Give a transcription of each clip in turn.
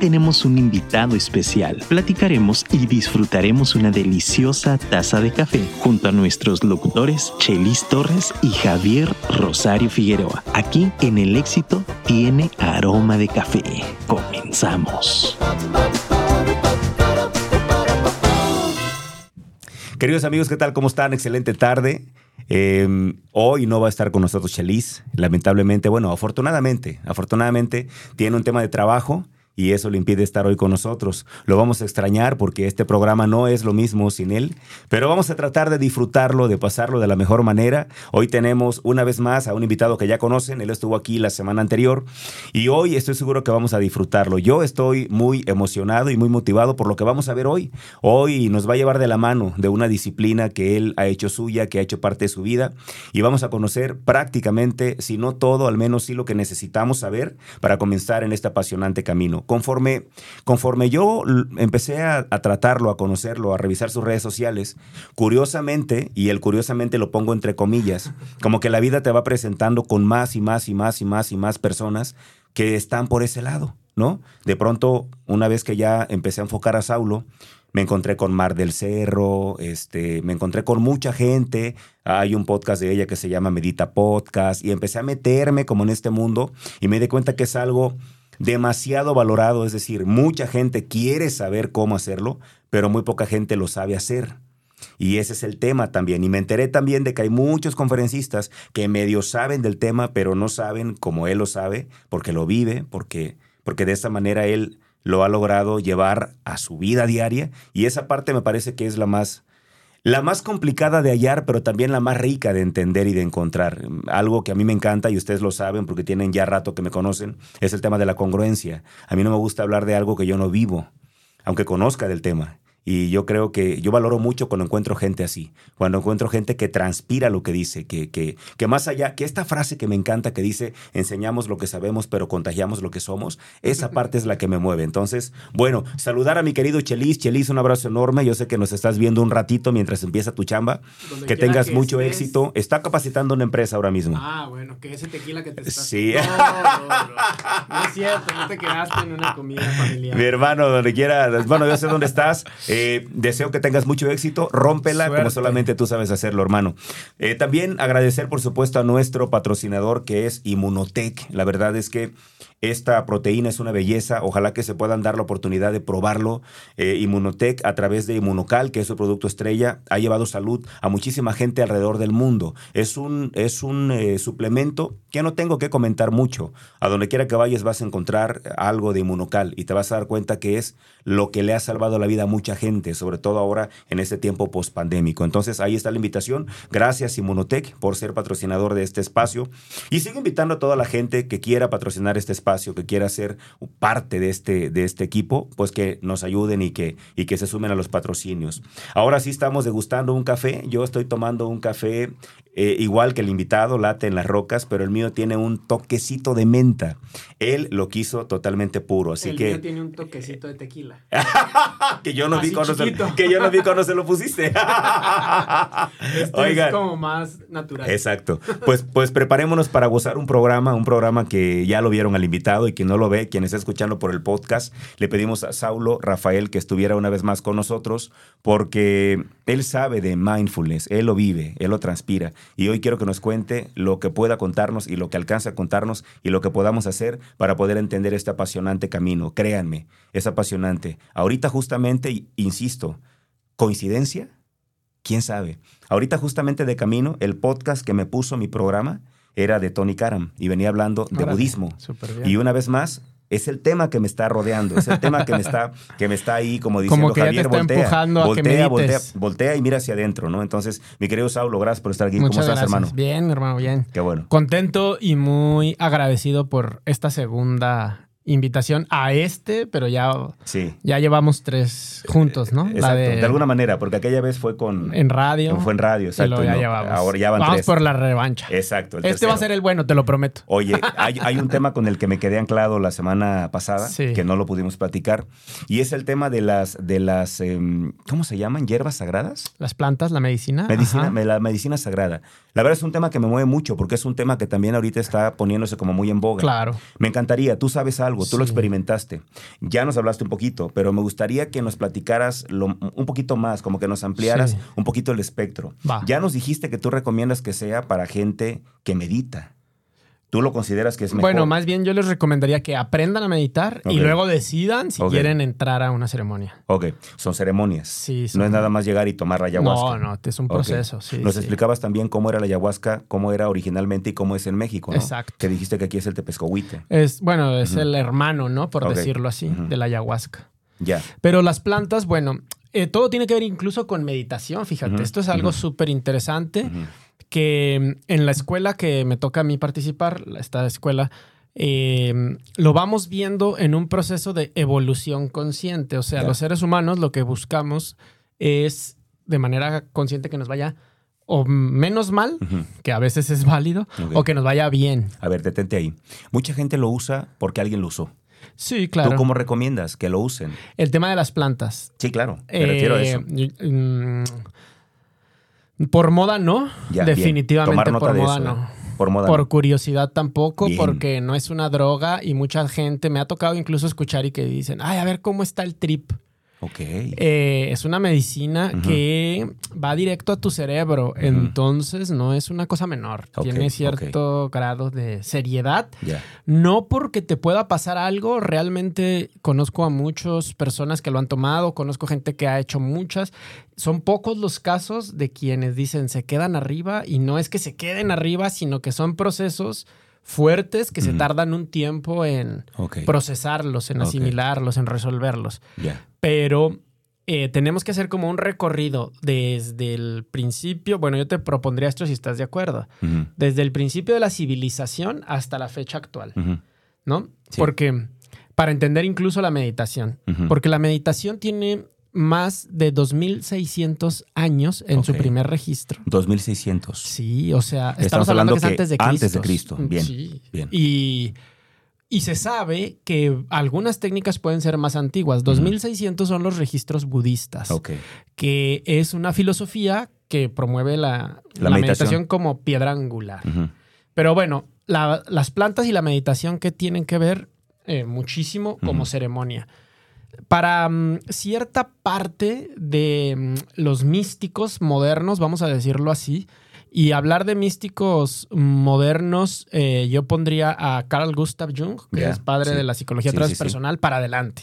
tenemos un invitado especial. Platicaremos y disfrutaremos una deliciosa taza de café junto a nuestros locutores Chelis Torres y Javier Rosario Figueroa. Aquí en El Éxito tiene aroma de café. Comenzamos. Queridos amigos, ¿qué tal? ¿Cómo están? Excelente tarde. Em, hoy no va a estar con nosotros Chelis, lamentablemente. Bueno, afortunadamente, afortunadamente tiene un tema de trabajo y eso le impide estar hoy con nosotros. Lo vamos a extrañar porque este programa no es lo mismo sin él, pero vamos a tratar de disfrutarlo, de pasarlo de la mejor manera. Hoy tenemos una vez más a un invitado que ya conocen, él estuvo aquí la semana anterior y hoy estoy seguro que vamos a disfrutarlo. Yo estoy muy emocionado y muy motivado por lo que vamos a ver hoy. Hoy nos va a llevar de la mano de una disciplina que él ha hecho suya, que ha hecho parte de su vida y vamos a conocer prácticamente, si no todo, al menos sí lo que necesitamos saber para comenzar en este apasionante camino conforme, conforme yo empecé a, tratarlo, a conocerlo, a revisar sus redes sociales, curiosamente, y el curiosamente lo pongo entre comillas, como que la vida te va presentando con más y más y más y más y más personas que están por ese lado, ¿no? De pronto, una vez que ya empecé a enfocar a Saulo, me encontré con Mar del Cerro, este, me encontré con mucha gente. Hay un podcast de ella que se llama Medita Podcast y empecé a meterme como en este mundo y me di cuenta que es algo demasiado valorado, es decir, mucha gente quiere saber cómo hacerlo, pero muy poca gente lo sabe hacer. Y ese es el tema también. Y me enteré también de que hay muchos conferencistas que medio saben del tema, pero no saben como él lo sabe, porque lo vive, porque, porque de esa manera él lo ha logrado llevar a su vida diaria. Y esa parte me parece que es la más, la más complicada de hallar, pero también la más rica de entender y de encontrar. Algo que a mí me encanta y ustedes lo saben porque tienen ya rato que me conocen, es el tema de la congruencia. A mí no me gusta hablar de algo que yo no vivo, aunque conozca del tema. Y yo creo que yo valoro mucho cuando encuentro gente así, cuando encuentro gente que transpira lo que dice, que, que, que más allá, que esta frase que me encanta que dice, enseñamos lo que sabemos, pero contagiamos lo que somos, esa parte es la que me mueve. Entonces, bueno, saludar a mi querido Chelis. Chelis, un abrazo enorme. Yo sé que nos estás viendo un ratito mientras empieza tu chamba. que tengas mucho éxito. Está capacitando una empresa ahora mismo. Ah, bueno, que ese tequila que te estás... Sí. No, no, es cierto, no te quedaste en una comida familiar. Mi hermano, donde quiera, bueno, yo sé dónde estás. Eh, deseo que tengas mucho éxito. Rómpela como solamente tú sabes hacerlo, hermano. Eh, también agradecer, por supuesto, a nuestro patrocinador que es Inmunotech. La verdad es que esta proteína es una belleza. Ojalá que se puedan dar la oportunidad de probarlo. Eh, Inmunotech, a través de Inmunocal, que es su producto estrella, ha llevado salud a muchísima gente alrededor del mundo. Es un, es un eh, suplemento que no tengo que comentar mucho. A donde quiera que vayas vas a encontrar algo de Inmunocal y te vas a dar cuenta que es lo que le ha salvado la vida a mucha gente, sobre todo ahora en este tiempo post-pandémico. Entonces ahí está la invitación. Gracias Inmunotech por ser patrocinador de este espacio. Y sigo invitando a toda la gente que quiera patrocinar este espacio que quiera ser parte de este, de este equipo, pues que nos ayuden y que, y que se sumen a los patrocinios. Ahora sí estamos degustando un café. Yo estoy tomando un café eh, igual que el invitado, late en las rocas, pero el mío tiene un toquecito de menta. Él lo quiso totalmente puro, así el que... Mío tiene un toquecito de tequila. que yo no vi cuando se, que yo no vi cuando se lo pusiste. este es como más natural. Exacto. Pues, pues preparémonos para gozar un programa, un programa que ya lo vieron al invitado y quien no lo ve, quien está escuchando por el podcast, le pedimos a Saulo Rafael que estuviera una vez más con nosotros porque él sabe de mindfulness, él lo vive, él lo transpira y hoy quiero que nos cuente lo que pueda contarnos y lo que alcance a contarnos y lo que podamos hacer para poder entender este apasionante camino. Créanme, es apasionante. Ahorita justamente, insisto, ¿coincidencia? ¿Quién sabe? Ahorita justamente de camino, el podcast que me puso mi programa era de Tony Karam y venía hablando de budismo. Y una vez más, es el tema que me está rodeando, es el tema que me está, que me está ahí como diciendo como que Javier, ya te está voltea, empujando a voltea, que voltea, voltea y mira hacia adentro, ¿no? Entonces, mi querido Saulo, gracias por estar aquí. Muchas ¿Cómo estás, gracias. hermano? Bien, hermano, bien. Qué bueno. Contento y muy agradecido por esta segunda invitación a este, pero ya, Sí. ya llevamos tres juntos, ¿no? Exacto, de... alguna manera, porque aquella vez fue con... En radio. Fue en radio, exacto. Ya no, llevamos. Ahora ya van Vamos tres. por la revancha. Exacto. el Este va a ser el bueno, te lo prometo. Oye, hay, hay un tema con el que me quedé anclado la semana pasada, Sí. que no lo pudimos platicar, y es el tema de las, de las em, ¿cómo se llaman? ¿Hierbas sagradas? Las plantas, la medicina. Medicina, ajá. la medicina sagrada. La verdad es un tema que me mueve mucho, porque es un tema que también ahorita está poniéndose como muy en boga. Claro. Me encantaría, tú sabes algo tú lo experimentaste. Ya nos hablaste un poquito, pero me gustaría que nos platicaras lo- un poquito más, como que nos ampliaras Sí. un poquito el espectro. Va. Ya nos dijiste que tú recomiendas que sea para gente que medita. ¿Tú lo consideras que es mejor? Bueno, más bien yo les recomendaría que aprendan a meditar y luego decidan si quieren entrar a una ceremonia. Ok, son ceremonias. Sí, No son- es nada más llegar y tomar la ayahuasca. No, no, es un proceso, sí. Nos sí. explicabas también cómo era la ayahuasca, cómo era originalmente y cómo es en México, ¿no? Exacto. Que dijiste que aquí es el tepescohuite. Es, bueno, es el hermano, ¿no? Por decirlo así, de la ayahuasca. Ya. Pero las plantas, bueno, eh, todo tiene que ver incluso con meditación, fíjate. Esto es algo súper interesante. Que mm, en la escuela que me toca a mí participar, esta escuela, eh, lo vamos viendo en un proceso de evolución consciente. O sea, los seres humanos lo que buscamos es de manera consciente que nos vaya o menos mal, que a veces es válido, o que nos vaya bien. A ver, detente ahí. Mucha gente lo usa porque alguien lo usó. Sí, claro. ¿Tú cómo recomiendas que lo usen? El tema de las plantas. Sí, claro. Me refiero a Eh, eso. mm, por moda no, Ya, definitivamente nota por moda eso, no. ¿eh? Por moda. Por no. curiosidad tampoco, Bien. porque no es una droga y mucha gente me ha tocado incluso escuchar y que dicen, ay, a ver cómo está el trip. Ok. Eh, es una medicina que va directo a tu cerebro, entonces no es una cosa menor. Tiene cierto grado de seriedad. No porque te pueda pasar algo, realmente conozco a muchas personas que lo han tomado, conozco gente que ha hecho muchas. Son pocos los casos de quienes dicen se quedan arriba y no es que se queden arriba, sino que son procesos fuertes que se tardan un tiempo en procesarlos, en asimilarlos, en resolverlos. Pero eh, tenemos que hacer como un recorrido desde el principio. Bueno, yo te propondría esto si estás de acuerdo. Desde el principio de la civilización hasta la fecha actual. ¿no? Sí. Porque para entender incluso la meditación, porque la meditación tiene más de 2600 años en su primer registro. 2600. Sí, o sea, estamos, Estamos hablando, hablando que es que antes de Cristo. antes de Cristo. Bien, Sí. bien. Y, y se sabe que algunas técnicas pueden ser más antiguas. 2600 son los registros budistas, Ok. que es una filosofía que promueve la, La la meditación. meditación como piedra angular. Pero bueno, la- las plantas y la meditación que tienen que ver eh, muchísimo como ceremonia. Para mm, cierta parte de mm, los místicos modernos, vamos a decirlo así, y hablar de místicos modernos, eh, yo pondría a Carl Gustav Jung, que es padre sí. de la psicología Sí, sí, sí. transpersonal, para adelante.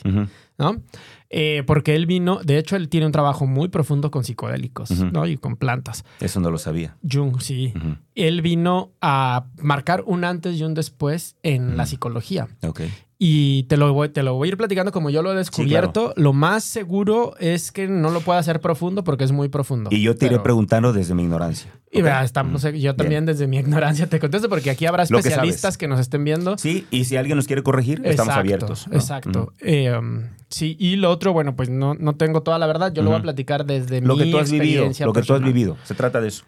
¿no? Eh, porque él vino, de hecho, él tiene un trabajo muy profundo con psicodélicos. ¿no? Y con plantas. Eso no lo sabía. Jung, sí él vino a marcar un antes y un después en la psicología. Ok. Y te lo, voy, te lo voy a ir platicando como yo lo he descubierto. Lo más seguro es que no lo pueda hacer profundo porque es muy profundo. Y yo te iré preguntando desde mi ignorancia. Y vea, estamos, yo también desde mi ignorancia te contesto porque aquí habrá que especialistas que, nos estén viendo. Sí, y si alguien nos quiere corregir, estamos abiertos. ¿no? Exacto. Eh, um, sí, y lo otro, bueno, pues no, no tengo toda la verdad. Yo lo voy a platicar desde Lo mi que tú has vivido, experiencia lo que tú has vivido. Se trata de eso.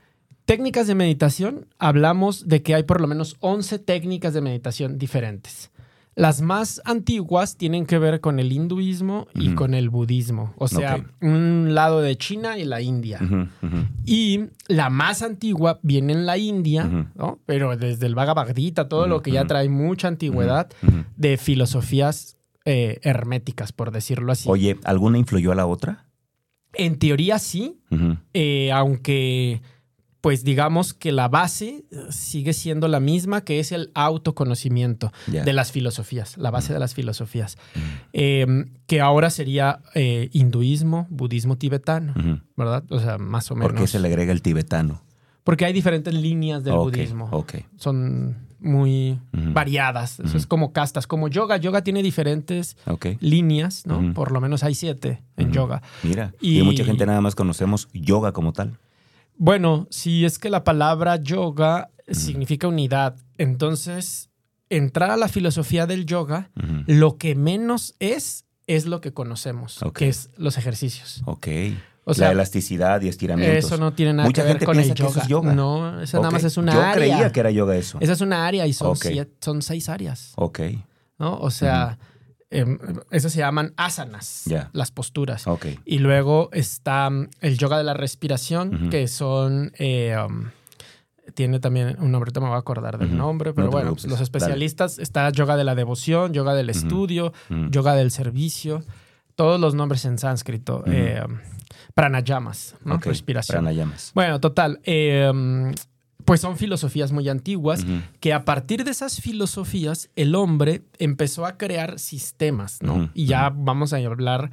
Técnicas de meditación, hablamos de que hay por lo menos 11 técnicas de meditación diferentes. Las más antiguas tienen que ver con el hinduismo y con el budismo, o sea, un lado de China y la India. Y la más antigua viene en la India. ¿no? pero desde el Bhagavad Gita, todo lo que ya trae mucha antigüedad de filosofías eh, herméticas, por decirlo así. Oye, ¿alguna influyó a la otra? En teoría sí, eh, aunque pues digamos que la base eh, sigue siendo la misma, que es el autoconocimiento de las filosofías, la base de las filosofías, Eh, que ahora sería eh, hinduismo, budismo tibetano. ¿verdad? O sea, más o menos. ¿Por qué se le agrega el tibetano? Porque hay diferentes líneas del budismo. Son muy variadas. Eso es como castas, como yoga. Yoga tiene diferentes líneas, ¿no? Por lo menos hay siete en yoga. Mira. Y- Y... mucha gente nada más conocemos yoga como tal. Bueno, si es que la palabra yoga significa unidad, entonces entrar a la filosofía del yoga, lo que menos es, es lo que conocemos, que es los ejercicios. Ok. O sea, la elasticidad y estiramientos. eso no tiene nada Mucha que ver gente con el piensa que yoga. eso es yoga. No, eso nada más es una Yo área. creía que era yoga eso. Esa es una área y son, siete- son seis áreas, Ok. ¿no? O sea, em, esas se llaman asanas, las posturas. Y luego está mm, el yoga de la respiración, que son eh, um, tiene también un nombre, ahorita me voy a acordar del nombre, No pero bueno, los dale. especialistas está yoga de la devoción, yoga del estudio, yoga del servicio, todos los nombres en sánscrito, eh, pranayamas, ¿no? Respiración. Pranayamas. Bueno, total, eh, pues son filosofías muy antiguas que a partir de esas filosofías el hombre empezó a crear sistemas, ¿no? Y ya vamos a hablar,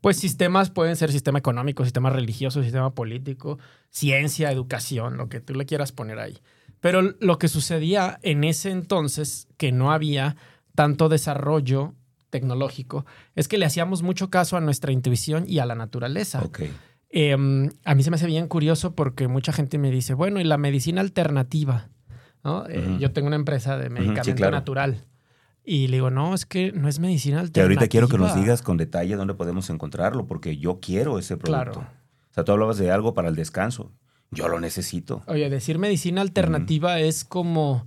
pues sistemas pueden ser sistema económico, sistema religioso, sistema político, ciencia, educación, lo que tú le quieras poner ahí. Pero lo que sucedía en ese entonces, que no había tanto desarrollo tecnológico, es que le hacíamos mucho caso a nuestra intuición y a la naturaleza. Ok. Eh, a mí se me hace bien curioso porque mucha gente me dice, bueno, y la medicina alternativa, ¿no? Eh. Yo tengo una empresa de medicamento claro. natural. Y le digo, no, es que no es medicina alternativa. ahorita quiero que nos digas con detalle dónde podemos encontrarlo, porque yo quiero ese producto. Claro. O sea, tú hablabas de algo para el descanso. Yo lo necesito. Oye, decir medicina alternativa es como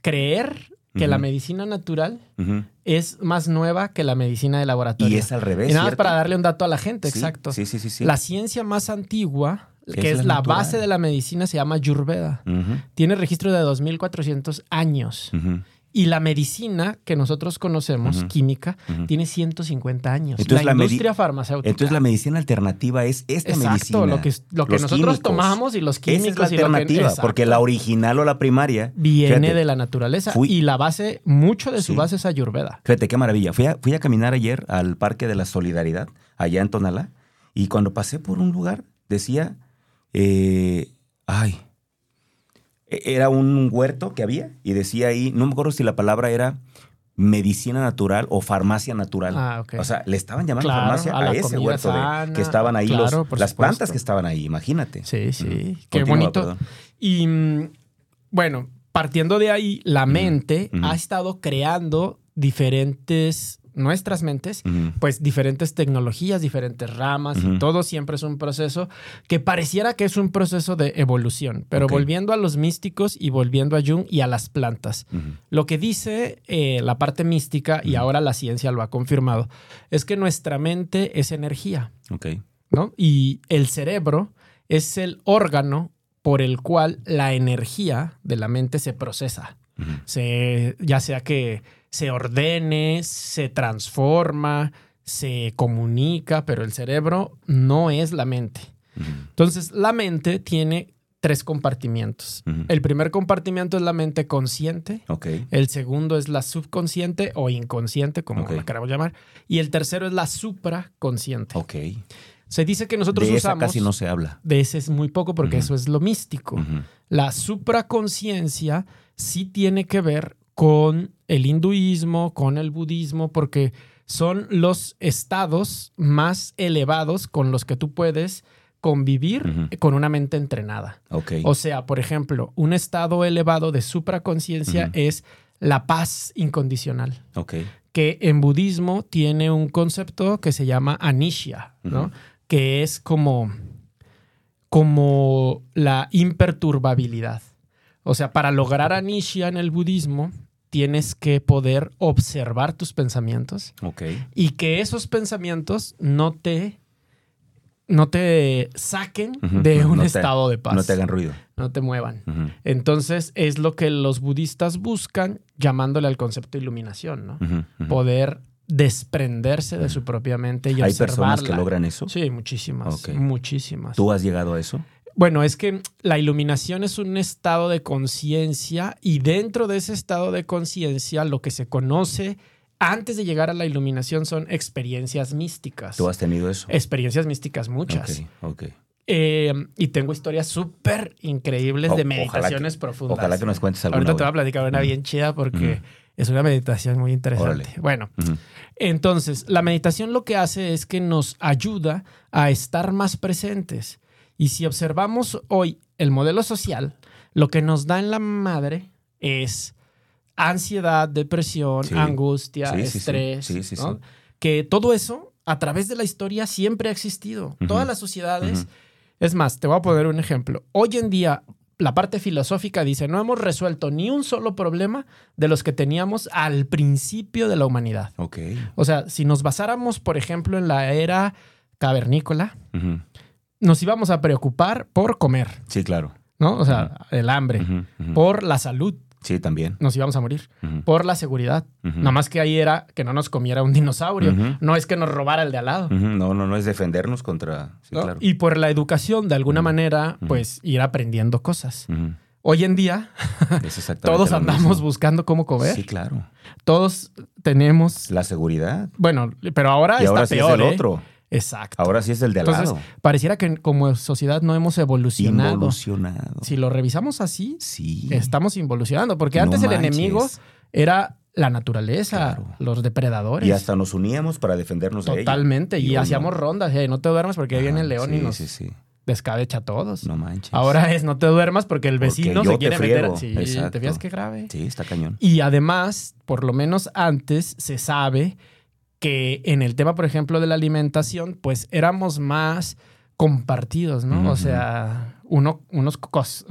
creer que la medicina natural. Es más nueva que la medicina de laboratorio. Y es al revés. Y nada más para darle un dato a la gente, Sí, exacto. Sí, sí, sí. sí. La ciencia más antigua, que es la la, natural. base de la medicina, se llama Ayurveda. Ujú, Tiene registro de 2400 años. ujú. Y la medicina que nosotros conocemos, química, Ujú. tiene 150 años. Entonces, la, industria farmacéutica. Entonces la medicina alternativa es esta Exacto, medicina. lo que, lo que nosotros químicos. tomamos y los químicos Esa es la y lo que- alternativa, porque la original o la primaria viene fíjate, de la naturaleza fui- y la base, mucho de su Sí. base es Ayurveda. Fíjate qué maravilla. Fui a, fui a caminar ayer al Parque de la Solidaridad, allá en Tonalá, y cuando pasé por un lugar decía, eh, ay, era un huerto que había y decía ahí, no me acuerdo si la palabra era medicina natural o farmacia natural. Ah, ok. O sea, le estaban llamando Claro, farmacia a ese huerto de- que estaban ahí los- claro, las plantas que estaban ahí, imagínate. Sí, sí. Qué Continúa, bonito. perdón. Y mm, bueno, partiendo de ahí, la mente ha estado creando diferentes, nuestras mentes, pues diferentes tecnologías, diferentes ramas, y todo siempre es un proceso que pareciera que es un proceso de evolución. Pero volviendo a los místicos y volviendo a Jung y a las plantas, lo que dice eh, la parte mística, y ahora la ciencia lo ha confirmado, es que nuestra mente es energía. Ok. ¿no? Y el cerebro es el órgano por el cual la energía de la mente se procesa. Se, ya sea que se ordene, se transforma, se comunica, pero el cerebro no es la mente. Entonces, la mente tiene tres compartimientos. El primer compartimiento es la mente consciente, Ok. el segundo es la subconsciente o inconsciente, como Ok. la queramos llamar, y el tercero es la supraconsciente. Ok. Se dice que nosotros de esa usamos casi no se habla. de ese es muy poco porque eso es lo místico. La supraconsciencia sí tiene que ver con el hinduismo, con el budismo, porque son los estados más elevados con los que tú puedes convivir con una mente entrenada. Ok. O sea, por ejemplo, un estado elevado de supraconsciencia Ujú. es la paz incondicional ok. que en budismo tiene un concepto que se llama anisha, ¿no? Que es como, como la imperturbabilidad. O sea, para lograr anisha en el budismo, tienes que poder observar tus pensamientos Ok. y que esos pensamientos no te, no te saquen de un No te- estado de paz. No te hagan ruido. no te muevan. Entonces, es lo que los budistas buscan llamándole al concepto de iluminación, ¿no? Poder desprenderse de su propia mente y ¿Hay personas que logran eso? Sí, muchísimas, muchísimas. ¿Tú has llegado a eso? Bueno, es que la iluminación es un estado de conciencia y dentro de ese estado de conciencia lo que se conoce antes de llegar a la iluminación son experiencias místicas. ¿Tú has tenido eso? Experiencias místicas muchas. Ok, ok. Eh, y tengo historias súper increíbles O- de ojalá que- meditaciones profundas. Ojalá que nos cuentes alguna. Ahorita te voy a platicar una bien chida porque es una meditación muy interesante. Órale. Bueno, entonces la meditación lo que hace es que nos ayuda a estar más presentes. Y si observamos hoy el modelo social, lo que nos da en la madre es ansiedad, depresión, Sí. angustia, Sí, estrés. Sí, sí, ¿no? sí. Que todo eso a través de la historia siempre ha existido. Todas las sociedades. Es más, te voy a poner un ejemplo. Hoy en día, la parte filosófica dice, no hemos resuelto ni un solo problema de los que teníamos al principio de la humanidad. Ok. O sea, si nos basáramos, por ejemplo, en la era cavernícola. Nos íbamos a preocupar por comer, Sí, claro. ¿no? O sea, el hambre. Por la salud Sí, también. nos íbamos a morir. Por la seguridad. Nada más que ahí era que no nos comiera un dinosaurio. No es que nos robara el de al lado. No, no, no es defendernos contra. Sí, ¿no? claro. Y por la educación, de alguna manera, pues ir aprendiendo cosas. Hoy en día, todos andamos mismo. buscando cómo comer. Sí, claro. Todos tenemos. La seguridad. Bueno, pero ahora y está ahora sí es el ¿eh? otro. Exacto. Ahora sí es el de al Entonces, lado. pareciera que como sociedad no hemos evolucionado. Involucionado. Si lo revisamos así, Sí. estamos involucionando. Porque No antes el enemigo era la naturaleza, Claro. los depredadores. Y hasta nos uníamos para defendernos de. Totalmente. Y, hoy no. hacíamos rondas. "Hey, no te duermas porque ahí viene el Ajá, león y nos Sí, sí. descabecha a todos. No manches. Ahora es no te duermas porque el Porque vecino yo se quiere meter. Sí, Exacto. ¿te fijas qué grave? Sí, está cañón. Y además, por lo menos antes, se sabe que en el tema, por ejemplo, de la alimentación, pues éramos más compartidos, ¿no? O Ujú. sea, uno, unos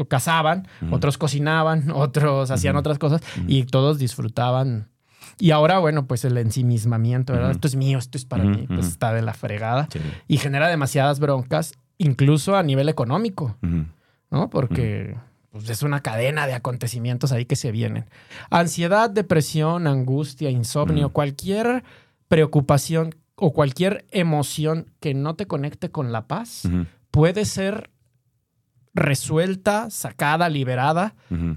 cazaban, Ujú. otros cocinaban, otros hacían Ujú. otras cosas y todos disfrutaban. Y ahora, bueno, pues el ensimismamiento, ¿verdad? Esto es mío, esto es para mí, pues está de la fregada Sí. y genera demasiadas broncas, incluso a nivel económico. ¿no? Porque pues, es una cadena de acontecimientos ahí que se vienen. Ansiedad, depresión, angustia, insomnio, cualquier preocupación o cualquier emoción que no te conecte con la paz puede ser resuelta, sacada, liberada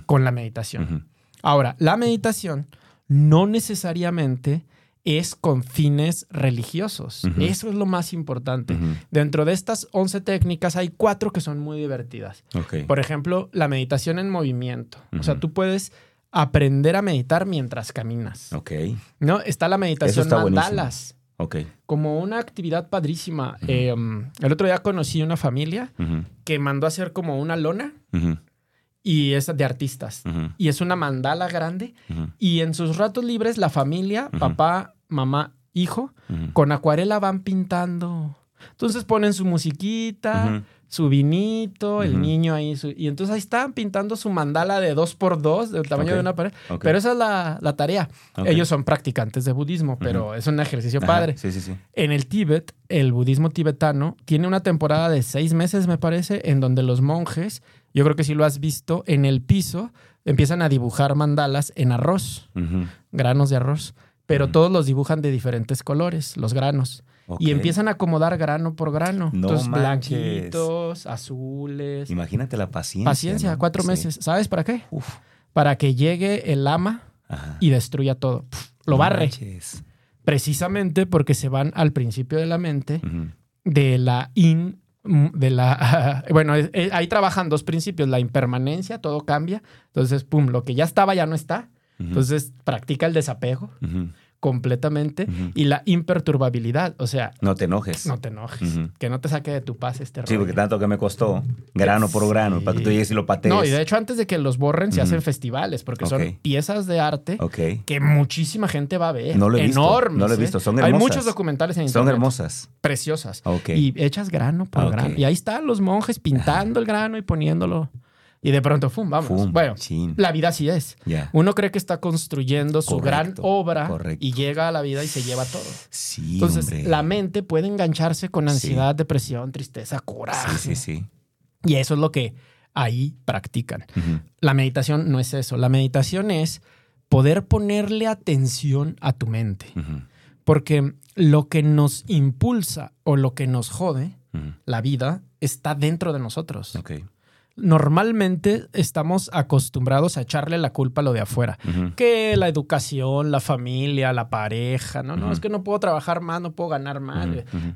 con la meditación. Ahora, la meditación no necesariamente es con fines religiosos. Eso es lo más importante. Dentro de estas 11 técnicas hay cuatro que son muy divertidas. Por ejemplo, la meditación en movimiento. O sea, tú puedes aprender a meditar mientras caminas. Ok. ¿No? Está la meditación está buenísimo. mandalas. Ok. Como una actividad padrísima. Eh, el otro día conocí una familia que mandó a hacer como una lona y es de artistas. Y es una mandala grande. Y en sus ratos libres, la familia, papá, mamá, hijo, con acuarela van pintando. Entonces ponen su musiquita. Su vinito, el niño ahí. su- y entonces ahí están pintando su mandala de dos por dos, del tamaño de una pared. Pero esa es la, la tarea. Ellos son practicantes de budismo, pero es un ejercicio Ajá. padre. Sí, sí, sí. En el Tíbet, el budismo tibetano tiene una temporada de seis meses, me parece, en donde los monjes, yo creo que sí lo has visto, en el piso empiezan a dibujar mandalas en arroz, granos de arroz, pero todos los dibujan de diferentes colores, los granos. Y empiezan a acomodar grano por grano. No Entonces, manches. blanquitos, azules. Imagínate la paciencia. Paciencia, ¿no? cuatro Sí. meses. ¿Sabes para qué? Uf. Para que llegue el ama Ajá. y destruya todo. Lo No barre. manches. Precisamente porque se van al principio de la mente de la in. De la. Bueno, eh, ahí trabajan dos principios: la impermanencia, todo cambia. Entonces, pum, lo que ya estaba ya no está. Entonces, practica el desapego Ujú. Completamente y la imperturbabilidad. O sea, No te enojes. no te enojes. Que no te saque de tu paz este Sí, rollo. porque tanto que me costó, grano por grano, Sí. para que tú llegues y lo patees. No, y de hecho, antes de que los borren, se hacen festivales, porque son piezas de arte Ok. que muchísima gente va a ver. No lo he visto, Enormes. no lo he ¿eh? visto, son Hay hermosas. muchos documentales en Son internet. hermosas. Preciosas. Ok. Y hechas grano por Ah, grano. Y ahí están los monjes pintando el grano y poniéndolo. Y de pronto, ¡fum! Vamos. Fum, bueno, chin. la vida así es. Uno cree que está construyendo su Correcto, gran obra correcto. y llega a la vida y se lleva todo. Sí, Entonces, hombre. la mente puede engancharse con ansiedad, depresión, tristeza, coraje. Sí, sí, sí. Y eso es lo que ahí practican. La meditación no es eso. La meditación es poder ponerle atención a tu mente. Porque lo que nos impulsa o lo que nos jode, la vida, está dentro de nosotros. Ok. Normalmente estamos acostumbrados a echarle la culpa a lo de afuera. Que la educación, la familia, la pareja, no, no, es que no puedo trabajar más, no puedo ganar más.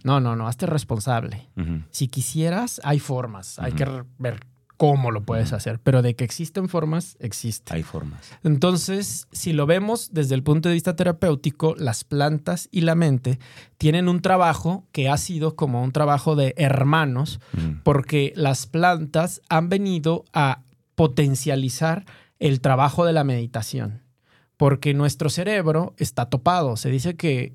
No, no, no, hazte responsable. Si quisieras, hay formas. Hay que ver cómo lo puedes hacer, pero de que existen formas, existe. Hay formas. Entonces, si lo vemos desde el punto de vista terapéutico, las plantas y la mente tienen un trabajo que ha sido como un trabajo de hermanos, Ujú. porque las plantas han venido a potencializar el trabajo de la meditación, porque nuestro cerebro está topado. Se dice que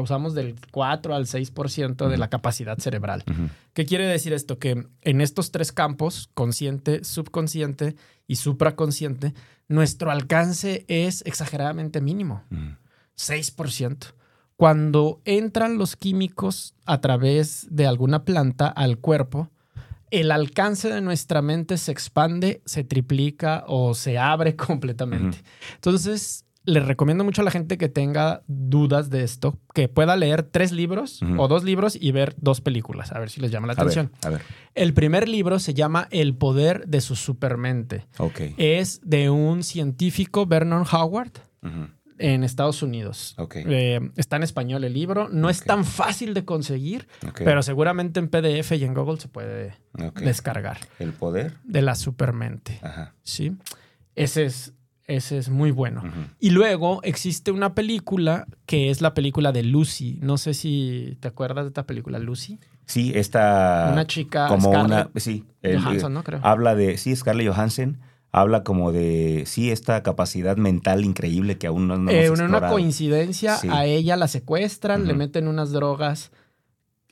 usamos del 4 al 6% de la capacidad cerebral. ¿Qué quiere decir esto? Que en estos tres campos, consciente, subconsciente y supraconsciente, nuestro alcance es exageradamente mínimo, Ujú. 6%. Cuando entran los químicos a través de alguna planta al cuerpo, el alcance de nuestra mente se expande, se triplica o se abre completamente. Entonces, les recomiendo mucho a la gente que tenga dudas de esto, que pueda leer tres libros o dos libros y ver dos películas, a ver si les llama la A ver, atención. a ver. El primer libro se llama El poder de su supermente. Ok. Es de un científico, Vernon Howard, en Estados Unidos. Ok. Eh, está en español el libro. No es tan fácil de conseguir, pero seguramente en PDF y en Google se puede descargar. El poder. De la supermente. Ajá. ¿sí? Ese es, ese es muy bueno. Y luego existe una película que es la película de Lucy. No sé si te acuerdas de esta película, Lucy. Sí, esta. una chica, como Scarlett una. Sí. el- Johansson, ¿no? Creo. Habla de. Sí, Scarlett Johansson. Habla como de. Sí, esta capacidad mental increíble que aún no, no Eh, hemos una explorado. coincidencia, Sí. a ella la secuestran, le meten unas drogas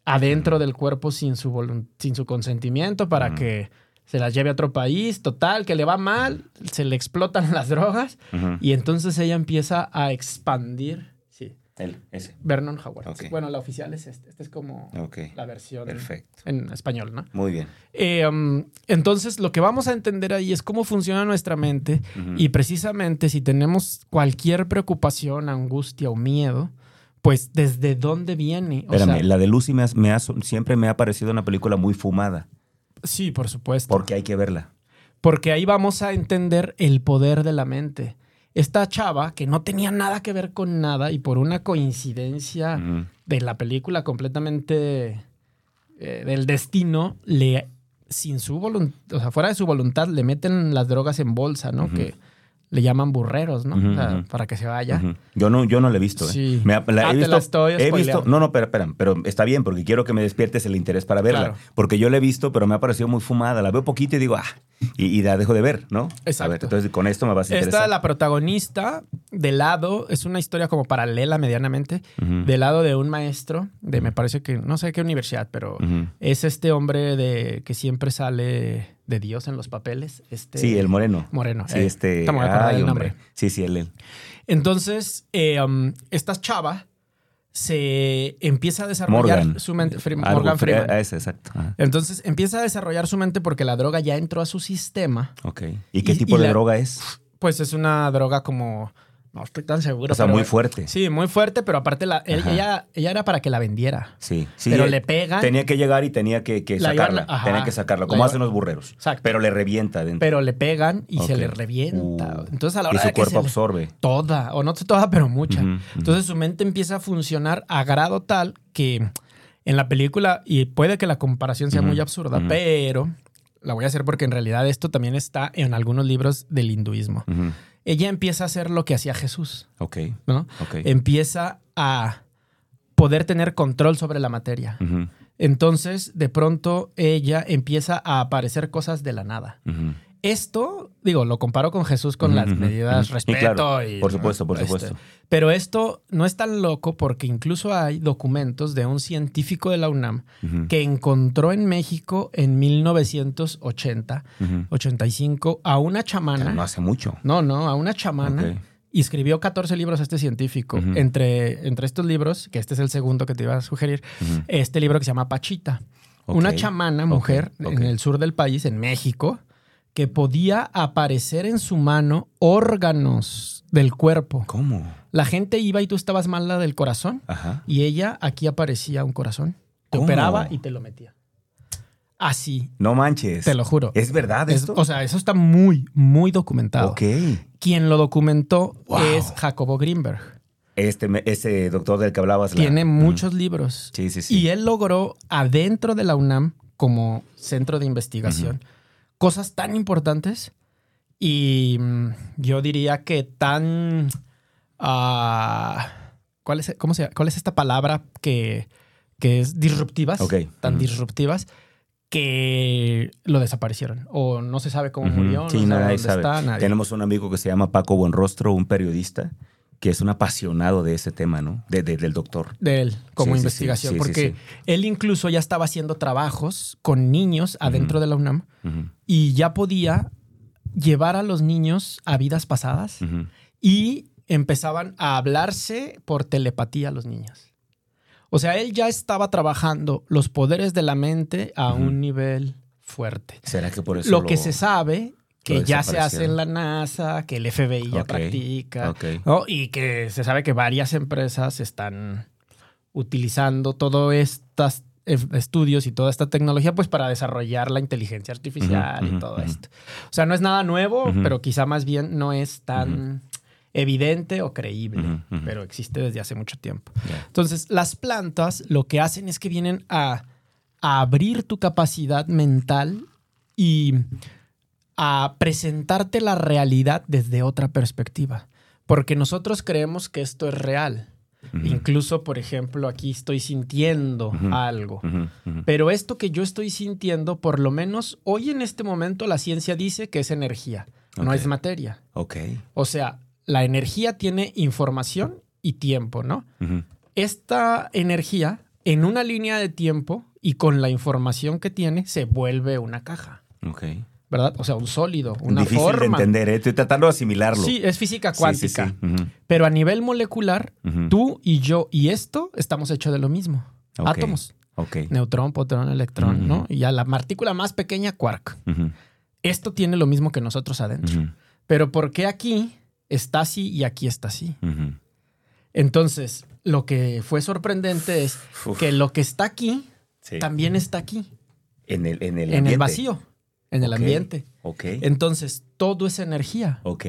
adentro del cuerpo sin su, sin su consentimiento para que se las lleve a otro país. Total, que le va mal, se le explotan las drogas y entonces ella empieza a expandir. Sí, Él, ese. Vernon Howard. Bueno, la oficial es este. Este es como la versión Perfecto. en español, ¿no? Muy bien. Eh, um, entonces, lo que vamos a entender ahí es cómo funciona nuestra mente y precisamente si tenemos cualquier preocupación, angustia o miedo, pues desde dónde viene. O Espérame, sea, la de Lucy me ha- me ha- siempre me ha parecido una película muy fumada. Sí, por supuesto. Porque hay que verla. Porque ahí vamos a entender el poder de la mente. Esta chava que no tenía nada que ver con nada y por una coincidencia de la película completamente eh, del destino, le sin su voluntad, o sea, fuera de su voluntad, le meten las drogas en bolsa, ¿no? Que le llaman burreros, ¿no? O sea, para que se vaya. Yo no, yo no la he visto. ¿eh? Sí. Me ha- la Ah, he te visto, la estoy he visto, spoileando. no, no, pero, espera, pero está bien porque quiero que me despiertes el interés para verla. Claro. Porque yo la he visto, pero me ha parecido muy fumada. La veo poquito y digo, ah, y, y la dejo de ver, ¿no? Exacto. A ver, entonces con esto me vas a Esta, interesar. la protagonista, de lado, es una historia como paralela medianamente, Ujú. del lado de un maestro, de me parece que, no sé qué universidad, pero es este hombre de que siempre sale de Dios en los papeles. Este, Sí, el moreno. Moreno. Sí, eh, este. a del hombre. nombre. Sí, sí, él. él. Entonces, eh, um, esta chava se empieza a desarrollar Morgan. su mente. Morgan fre- Freeman. ah, ese, exacto. Ajá. Entonces empieza a desarrollar su mente porque la droga ya entró a su sistema. Ok. ¿Y qué Y- tipo y de la- droga es? Pues es una droga como. No estoy tan seguro. O sea, muy fuerte. Sí, muy fuerte, pero aparte la, él- ella, ella era para que la vendiera. Sí, sí. pero eh, le pegan, Tenía que llegar y tenía que, que La sacarla. tenía que sacarla, La como hacen los burreros. Exacto. Pero le revienta dentro. pero le pegan y se le revienta. Uh, Entonces a la y hora su de que cuerpo se le- absorbe. toda, o no toda, pero mucha. Entonces su mente empieza a funcionar a grado tal que en la película, y puede que la comparación sea muy absurda, pero la voy a hacer porque en realidad esto también está en algunos libros del hinduismo. Ella empieza a hacer lo que hacía Jesús, Ok, ¿no? Empieza a poder tener control sobre la materia. Entonces, de pronto, ella empieza a aparecer cosas de la nada. ujú. Esto, digo, lo comparo con Jesús con las medidas ujú. Sí, respeto claro, y... por supuesto, por este, supuesto. pero esto no es tan loco porque incluso hay documentos de un científico de la UNAM que encontró en México en 1980, ujú. 85 a una chamana. No hace mucho. No, no, a una chamana. Y escribió 14 libros este científico. Entre, entre estos libros, que este es el segundo que te iba a sugerir, este libro que se llama Pachita. Una chamana, mujer, en el sur del país, en México, que podía aparecer en su mano órganos del cuerpo. ¿Cómo? La gente iba y tú estabas mal la del corazón Ajá. y ella aquí aparecía un corazón. Te ¿Cómo? operaba y te lo metía. Así, No manches. te lo juro. ¿Es verdad Es- esto? o sea, eso está muy, muy documentado. ok. Quien lo documentó Wow. es Jacobo Greenberg. Este, ese doctor del que hablabas. la- Tiene muchos libros. Sí, sí, sí. Y él logró adentro de la UNAM, como centro de investigación, cosas tan importantes y mm, yo diría que tan... ah, ¿cuál, es, cómo se, ¿Cuál es esta palabra que, que es disruptivas? Tan disruptivas que lo desaparecieron o no se sabe cómo Ujú. murió, Sí, no sabe nadie dónde sabe. está, nadie. Tenemos un amigo que se llama Paco Buenrostro, un periodista, que es un apasionado de ese tema, ¿no? De- de- del doctor. de él como Sí, investigación, sí, sí, porque él incluso ya estaba haciendo trabajos con niños adentro de la UNAM y ya podía llevar a los niños a vidas pasadas y empezaban a hablarse por telepatía a los niños. O sea, él ya estaba trabajando los poderes de la mente a un nivel fuerte. ¿Será que por eso Lo que se sabe que ya se hace en la NASA, que el FBI ya practica. ¿no? y que se sabe que varias empresas están utilizando todos estos estudios y toda esta tecnología pues para desarrollar la inteligencia artificial y todo esto. O sea, no es nada nuevo, pero quizá más bien no es tan evidente o creíble, pero existe desde hace mucho tiempo. Entonces, las plantas lo que hacen es que vienen a, a abrir tu capacidad mental y a presentarte la realidad desde otra perspectiva. Porque nosotros creemos que esto es real. Incluso, por ejemplo, aquí estoy sintiendo algo. Pero esto que yo estoy sintiendo, por lo menos hoy en este momento, la ciencia dice que es energía, no es materia. Ok. O sea, la energía tiene información y tiempo, ¿no? Esta energía en una línea de tiempo y con la información que tiene se vuelve una caja, Ok. ¿Verdad? O sea, un sólido, una Difícil forma. de entender, ¿eh? Estoy tratando de asimilarlo. Sí, es física Sí, sí, cuántica. Pero a nivel molecular, tú y yo y esto estamos hechos de lo mismo. Ok. Átomos. Ok. Neutrón, protón, electrón. ¿no? Y a la partícula más pequeña, quark. Esto tiene lo mismo que nosotros adentro. Pero ¿por qué aquí está así y aquí está así? Entonces, lo que fue sorprendente es Uf, que lo que está aquí también está aquí. En el, en el, en el vacío, en el ambiente. Ok. Entonces, todo es energía, Ok.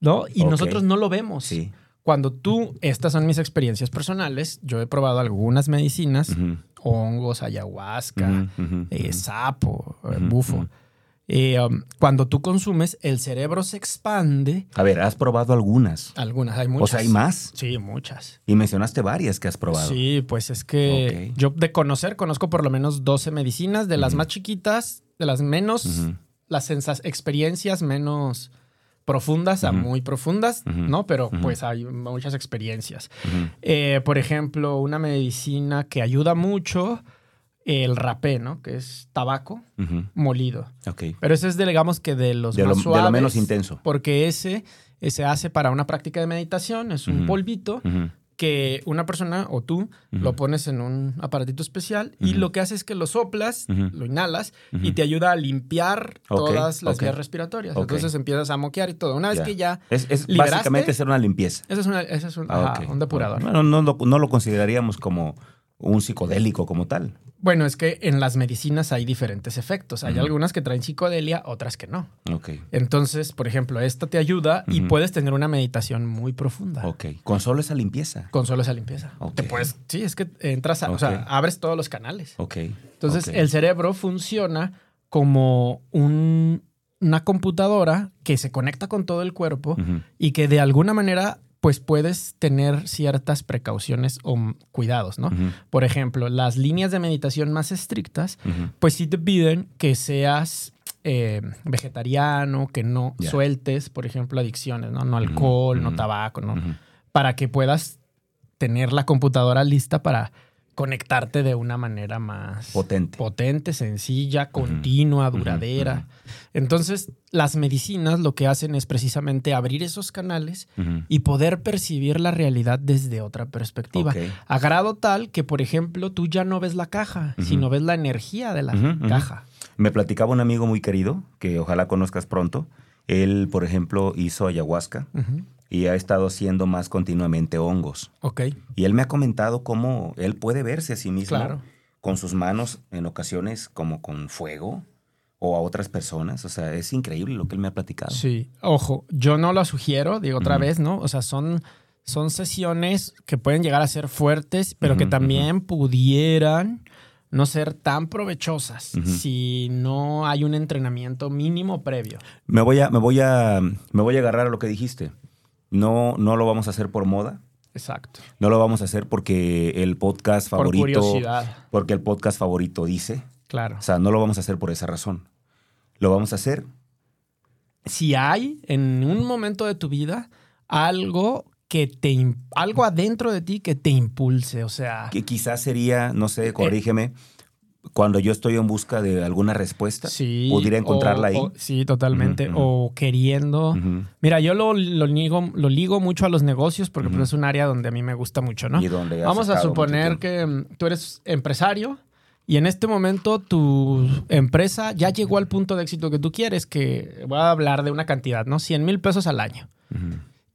¿no? Y nosotros no lo vemos. Sí. Cuando tú, estas son mis experiencias personales, yo he probado algunas medicinas, hongos, ayahuasca, eh, sapo, eh, bufo. Eh, um, cuando tú consumes, el cerebro se expande. A ver, has probado algunas. Algunas, hay muchas. O sea, hay más. Sí, muchas. Y mencionaste varias que has probado. Sí, pues es que yo de conocer conozco por lo menos 12 medicinas, de las más chiquitas, de las menos Ujú, las sensas- experiencias menos profundas a muy profundas. ¿no? Pero pues hay muchas experiencias. Eh, por ejemplo, una medicina que ayuda mucho, el rapé, ¿no? Que es tabaco molido. Ok. Pero ese es, de, digamos que de los De lo, de lo menos intenso. Porque ese, se hace para una práctica de meditación, es un polvito que una persona o tú lo pones en un aparatito especial y lo que hace es que lo soplas, lo inhalas y te ayuda a limpiar todas las vías respiratorias. Entonces empiezas a moquear y todo. Una vez Ya. que ya... Es, es ¿Liberaste? básicamente hacer una limpieza. Ese es, una- ese es un, Ah, ajá, un depurador. Bueno, no, lo- no lo consideraríamos como un psicodélico como tal. Bueno, es que en las medicinas hay diferentes efectos. Hay algunas que traen psicodelia, otras que no. Ok. Entonces, por ejemplo, esta te ayuda y puedes tener una meditación muy profunda. Ok. Con solo esa limpieza. Con solo esa limpieza. Ok. Te puedes, sí, es que entras a, o sea, abres todos los canales. Ok. Entonces, el cerebro funciona como un- una computadora que se conecta con todo el cuerpo y que de alguna manera, pues puedes tener ciertas precauciones o cuidados, ¿no? Por ejemplo, las líneas de meditación más estrictas, pues sí te piden que seas eh, vegetariano, que no sueltes, por ejemplo, adicciones, ¿no? No alcohol, no tabaco, ¿no? Para que puedas tener la computadora lista para conectarte de una manera más Potente. potente, sencilla, continua, duradera. Entonces, las medicinas lo que hacen es precisamente abrir esos canales y poder percibir la realidad desde otra perspectiva. A grado tal que, por ejemplo, tú ya no ves la caja, sino ves la energía de la caja. Me platicaba un amigo muy querido, que ojalá conozcas pronto. Él, por ejemplo, hizo ayahuasca. Y ha estado haciendo más continuamente hongos. Ok, Y él me ha comentado cómo él puede verse a sí mismo claro. con sus manos en ocasiones como con fuego o a otras personas. O sea, es increíble lo que él me ha platicado. Sí, ojo, yo no lo sugiero, digo otra vez, ¿no? O sea, son, son sesiones que pueden llegar a ser fuertes, pero que también pudieran no ser tan provechosas si no hay un entrenamiento mínimo previo. Me voy a, me voy a, me voy a agarrar a lo que dijiste. No, no lo vamos a hacer por moda. Exacto. No lo vamos a hacer porque el podcast favorito. Por curiosidad, Porque el podcast favorito dice. claro. O sea, no lo vamos a hacer por esa razón. Lo vamos a hacer. Si hay en un momento de tu vida algo que te algo adentro de ti que te impulse, o sea, Que quizás sería, no sé, corrígeme, cuando yo estoy en busca de alguna respuesta, sí, pudiera encontrarla o- ahí. o- sí, totalmente. O queriendo. Mira, yo lo, lo, ligo, lo ligo mucho a los negocios porque pues, es un área donde a mí me gusta mucho, ¿no? Y donde Vamos a suponer que mm, tú eres empresario Y en este momento tu empresa ya llegó al punto de éxito que tú quieres, que voy a hablar de una cantidad, ¿no? 100 mil pesos al año.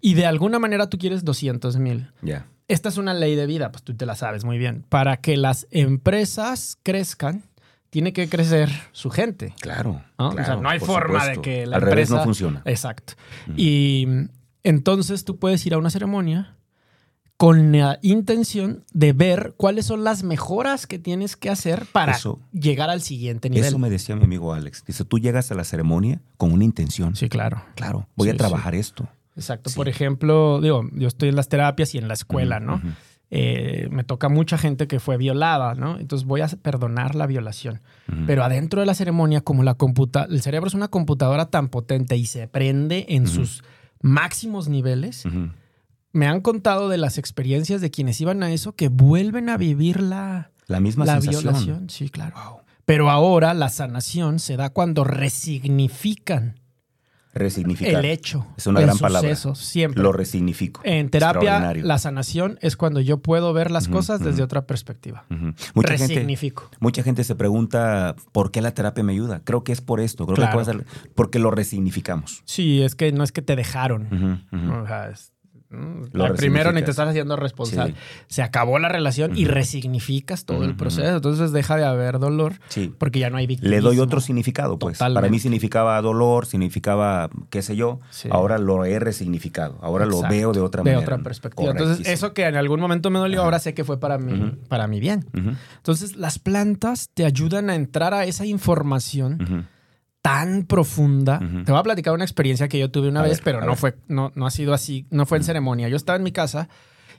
Y de alguna manera tú quieres 200 mil. Ya. Esta es una ley de vida, pues tú te la sabes muy bien. Para que las empresas crezcan, tiene que crecer su gente. Claro. ¿no? claro, o sea, no hay forma supuesto. de que la Al empresa... revés no funciona. Exacto. Y mm, entonces tú puedes ir a una ceremonia con la intención de ver cuáles son las mejoras que tienes que hacer para Eso- llegar al siguiente nivel. Eso me decía mi amigo Alex. Dice, tú llegas a la ceremonia con una intención. Sí, claro. Claro, voy Sí, a trabajar esto. Exacto. Sí. Por ejemplo, digo, yo estoy en las terapias y en la escuela, ¿no? Eh, me toca mucha gente que fue violada, ¿no? Entonces voy a perdonar la violación. Pero adentro de la ceremonia, como la computa el cerebro es una computadora tan potente y se prende en sus máximos niveles, me han contado de las experiencias de quienes iban a eso que vuelven a vivir la, La misma la sensación. violación. Sí, claro. Pero ahora la sanación se da cuando resignifican Resignificar. el hecho. Es una el gran palabra. suceso, Siempre. Lo resignifico. En terapia, la sanación es cuando yo puedo ver las cosas desde otra perspectiva. Mucha gente, Resignifico. mucha gente se pregunta por qué la terapia me ayuda. Creo que es por esto. Creo Claro. que puede ser porque lo resignificamos. Sí, es que no es que te dejaron. O sea, es- Lo primero ni te estás haciendo responsable. Sí. Se acabó la relación y resignificas todo el proceso. Entonces deja de haber dolor Sí. porque ya no hay víctima. Le doy otro significado, pues. Para mí significaba dolor, significaba qué sé yo. Sí. Ahora lo he resignificado. Ahora lo veo de otra de manera. otra perspectiva. Entonces, eso que en algún momento me dolió, Ajá. ahora sé que fue para Ujú. para mi bien. Entonces, las plantas te ayudan a entrar a esa información. Tan profunda. Ujú. Te voy a platicar una experiencia que yo tuve una A vez, ver, pero no ver. fue, no, no ha sido así, no fue en ceremonia. Yo estaba en mi casa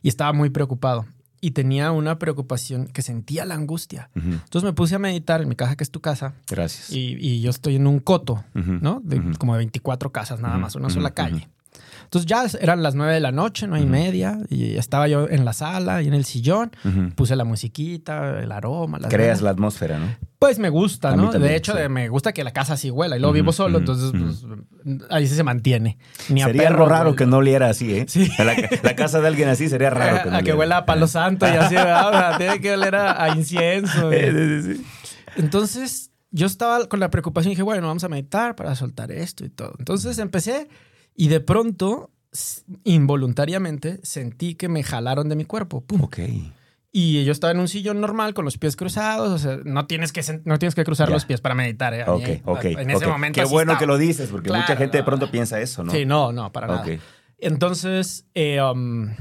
y estaba muy preocupado y tenía una preocupación que sentía la angustia. Ujú. Entonces me puse a meditar en mi casa, que es tu casa, Gracias. y, y yo estoy en un coto, Ujú. ¿no? De Ujú. como de 24 casas nada más, una sola calle. Entonces ya eran las 9 de la noche, nueve y media, y estaba yo en la sala y en el sillón. Puse la musiquita, el aroma, las Creas velas. la atmósfera, ¿no? Pues me gusta, ¿no? también, de hecho, sí. de- me gusta que la casa así huela. Y luego Ujú, vivo solo, entonces pues, ahí sí se mantiene. Ni a sería perro algo raro que no oliera así, ¿eh? Sí. La, la casa de alguien así sería raro que no a que huela a palo santo y así, ¿verdad? O sea, tiene que oler a, a incienso. Sí. Entonces, yo estaba con la preocupación y dije, bueno, vamos a meditar para soltar esto y todo. Entonces empecé y de pronto, involuntariamente, sentí que me jalaron de mi cuerpo. ¡Pum! Ok. Y yo estaba en un sillón normal con los pies cruzados. O sea, no tienes que, no tienes que cruzar los pies para meditar. ¿eh? Mí, Ok, ok. En ese momento. Qué bueno estaba. que lo dices, porque mucha gente de no. pronto piensa eso, ¿no? Sí, no, no, para nada. Ok. Entonces, eh, um,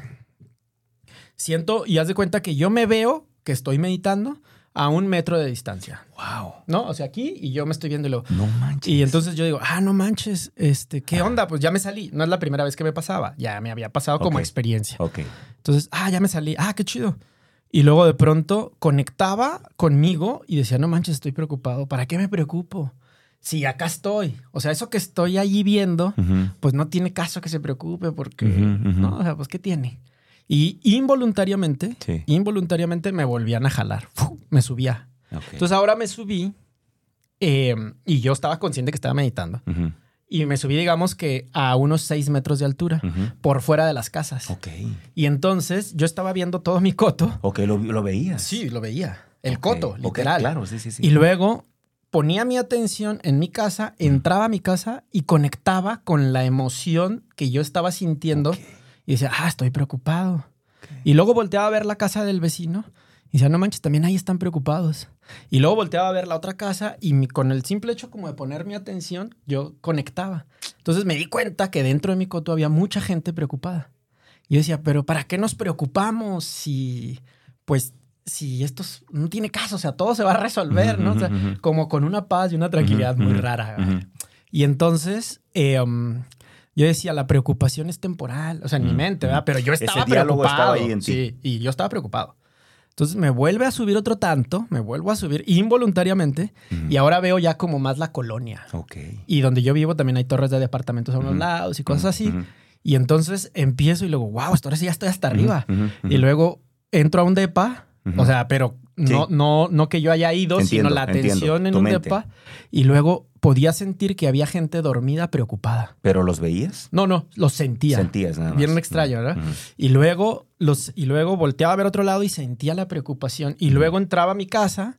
siento y haz de cuenta que yo me veo que estoy meditando a un metro de distancia. Wow. ¿No? O sea, aquí y yo me estoy viendo y luego. No manches. Y entonces yo digo, ah, no manches, este, ¿qué onda? Pues ya me salí. No es la primera vez que me pasaba. Ya me había pasado como experiencia. Ok. Entonces, ah, ya me salí. Ah, qué chido. Y luego de pronto conectaba conmigo y decía, no manches, estoy preocupado. ¿Para qué me preocupo? Si acá estoy. O sea, eso que estoy allí viendo, pues no tiene caso que se preocupe porque. ¿no? O sea, pues ¿qué tiene? Y involuntariamente, Sí. involuntariamente me volvían a jalar. Me subía. Entonces ahora me subí eh, y yo estaba consciente que estaba meditando. Y me subí, digamos que a unos seis metros de altura, por fuera de las casas. Ok. Y entonces yo estaba viendo todo mi coto. Ok, lo, lo veías. Sí, lo veía. El coto, literal. claro, sí, sí, sí. Y luego ponía mi atención en mi casa, entraba a mi casa y conectaba con la emoción que yo estaba sintiendo. Y decía, ah, estoy preocupado. Y luego volteaba a ver la casa del vecino y decía, no manches, también ahí están preocupados. Y luego volteaba a ver la otra casa y mi- con el simple hecho como de poner mi atención, yo conectaba. Entonces me di cuenta que dentro de mi coto había mucha gente preocupada. Y yo decía, pero ¿para qué nos preocupamos si, pues, si esto es- no tiene caso? O sea, todo se va a resolver, ¿no? O sea, como con una paz y una tranquilidad muy rara. ujú. Y entonces eh, um, yo decía, la preocupación es temporal, o sea, en mi Ujú, mente, ¿verdad? Pero yo Ese estaba diálogo preocupado. estaba ahí en ti. Sí, y yo estaba preocupado. Entonces me vuelve a subir otro tanto, me vuelvo a subir involuntariamente y ahora veo ya como más la colonia. Ok. Y donde yo vivo también hay torres de departamentos a unos lados y cosas así. Y entonces empiezo y luego, wow, esto ahora sí ya estoy hasta arriba. Y luego entro a un depa, o sea, pero Sí. no, no que yo haya ido, Entiendo, sino la entiendo. atención en un mente. depa. Y luego podía sentir que había gente dormida, preocupada. ¿Pero los veías? No, no, los sentía. Sentías nada más. Bien extraño, ¿verdad? Y luego, los, y luego volteaba a ver otro lado y sentía la preocupación. Y luego entraba a mi casa,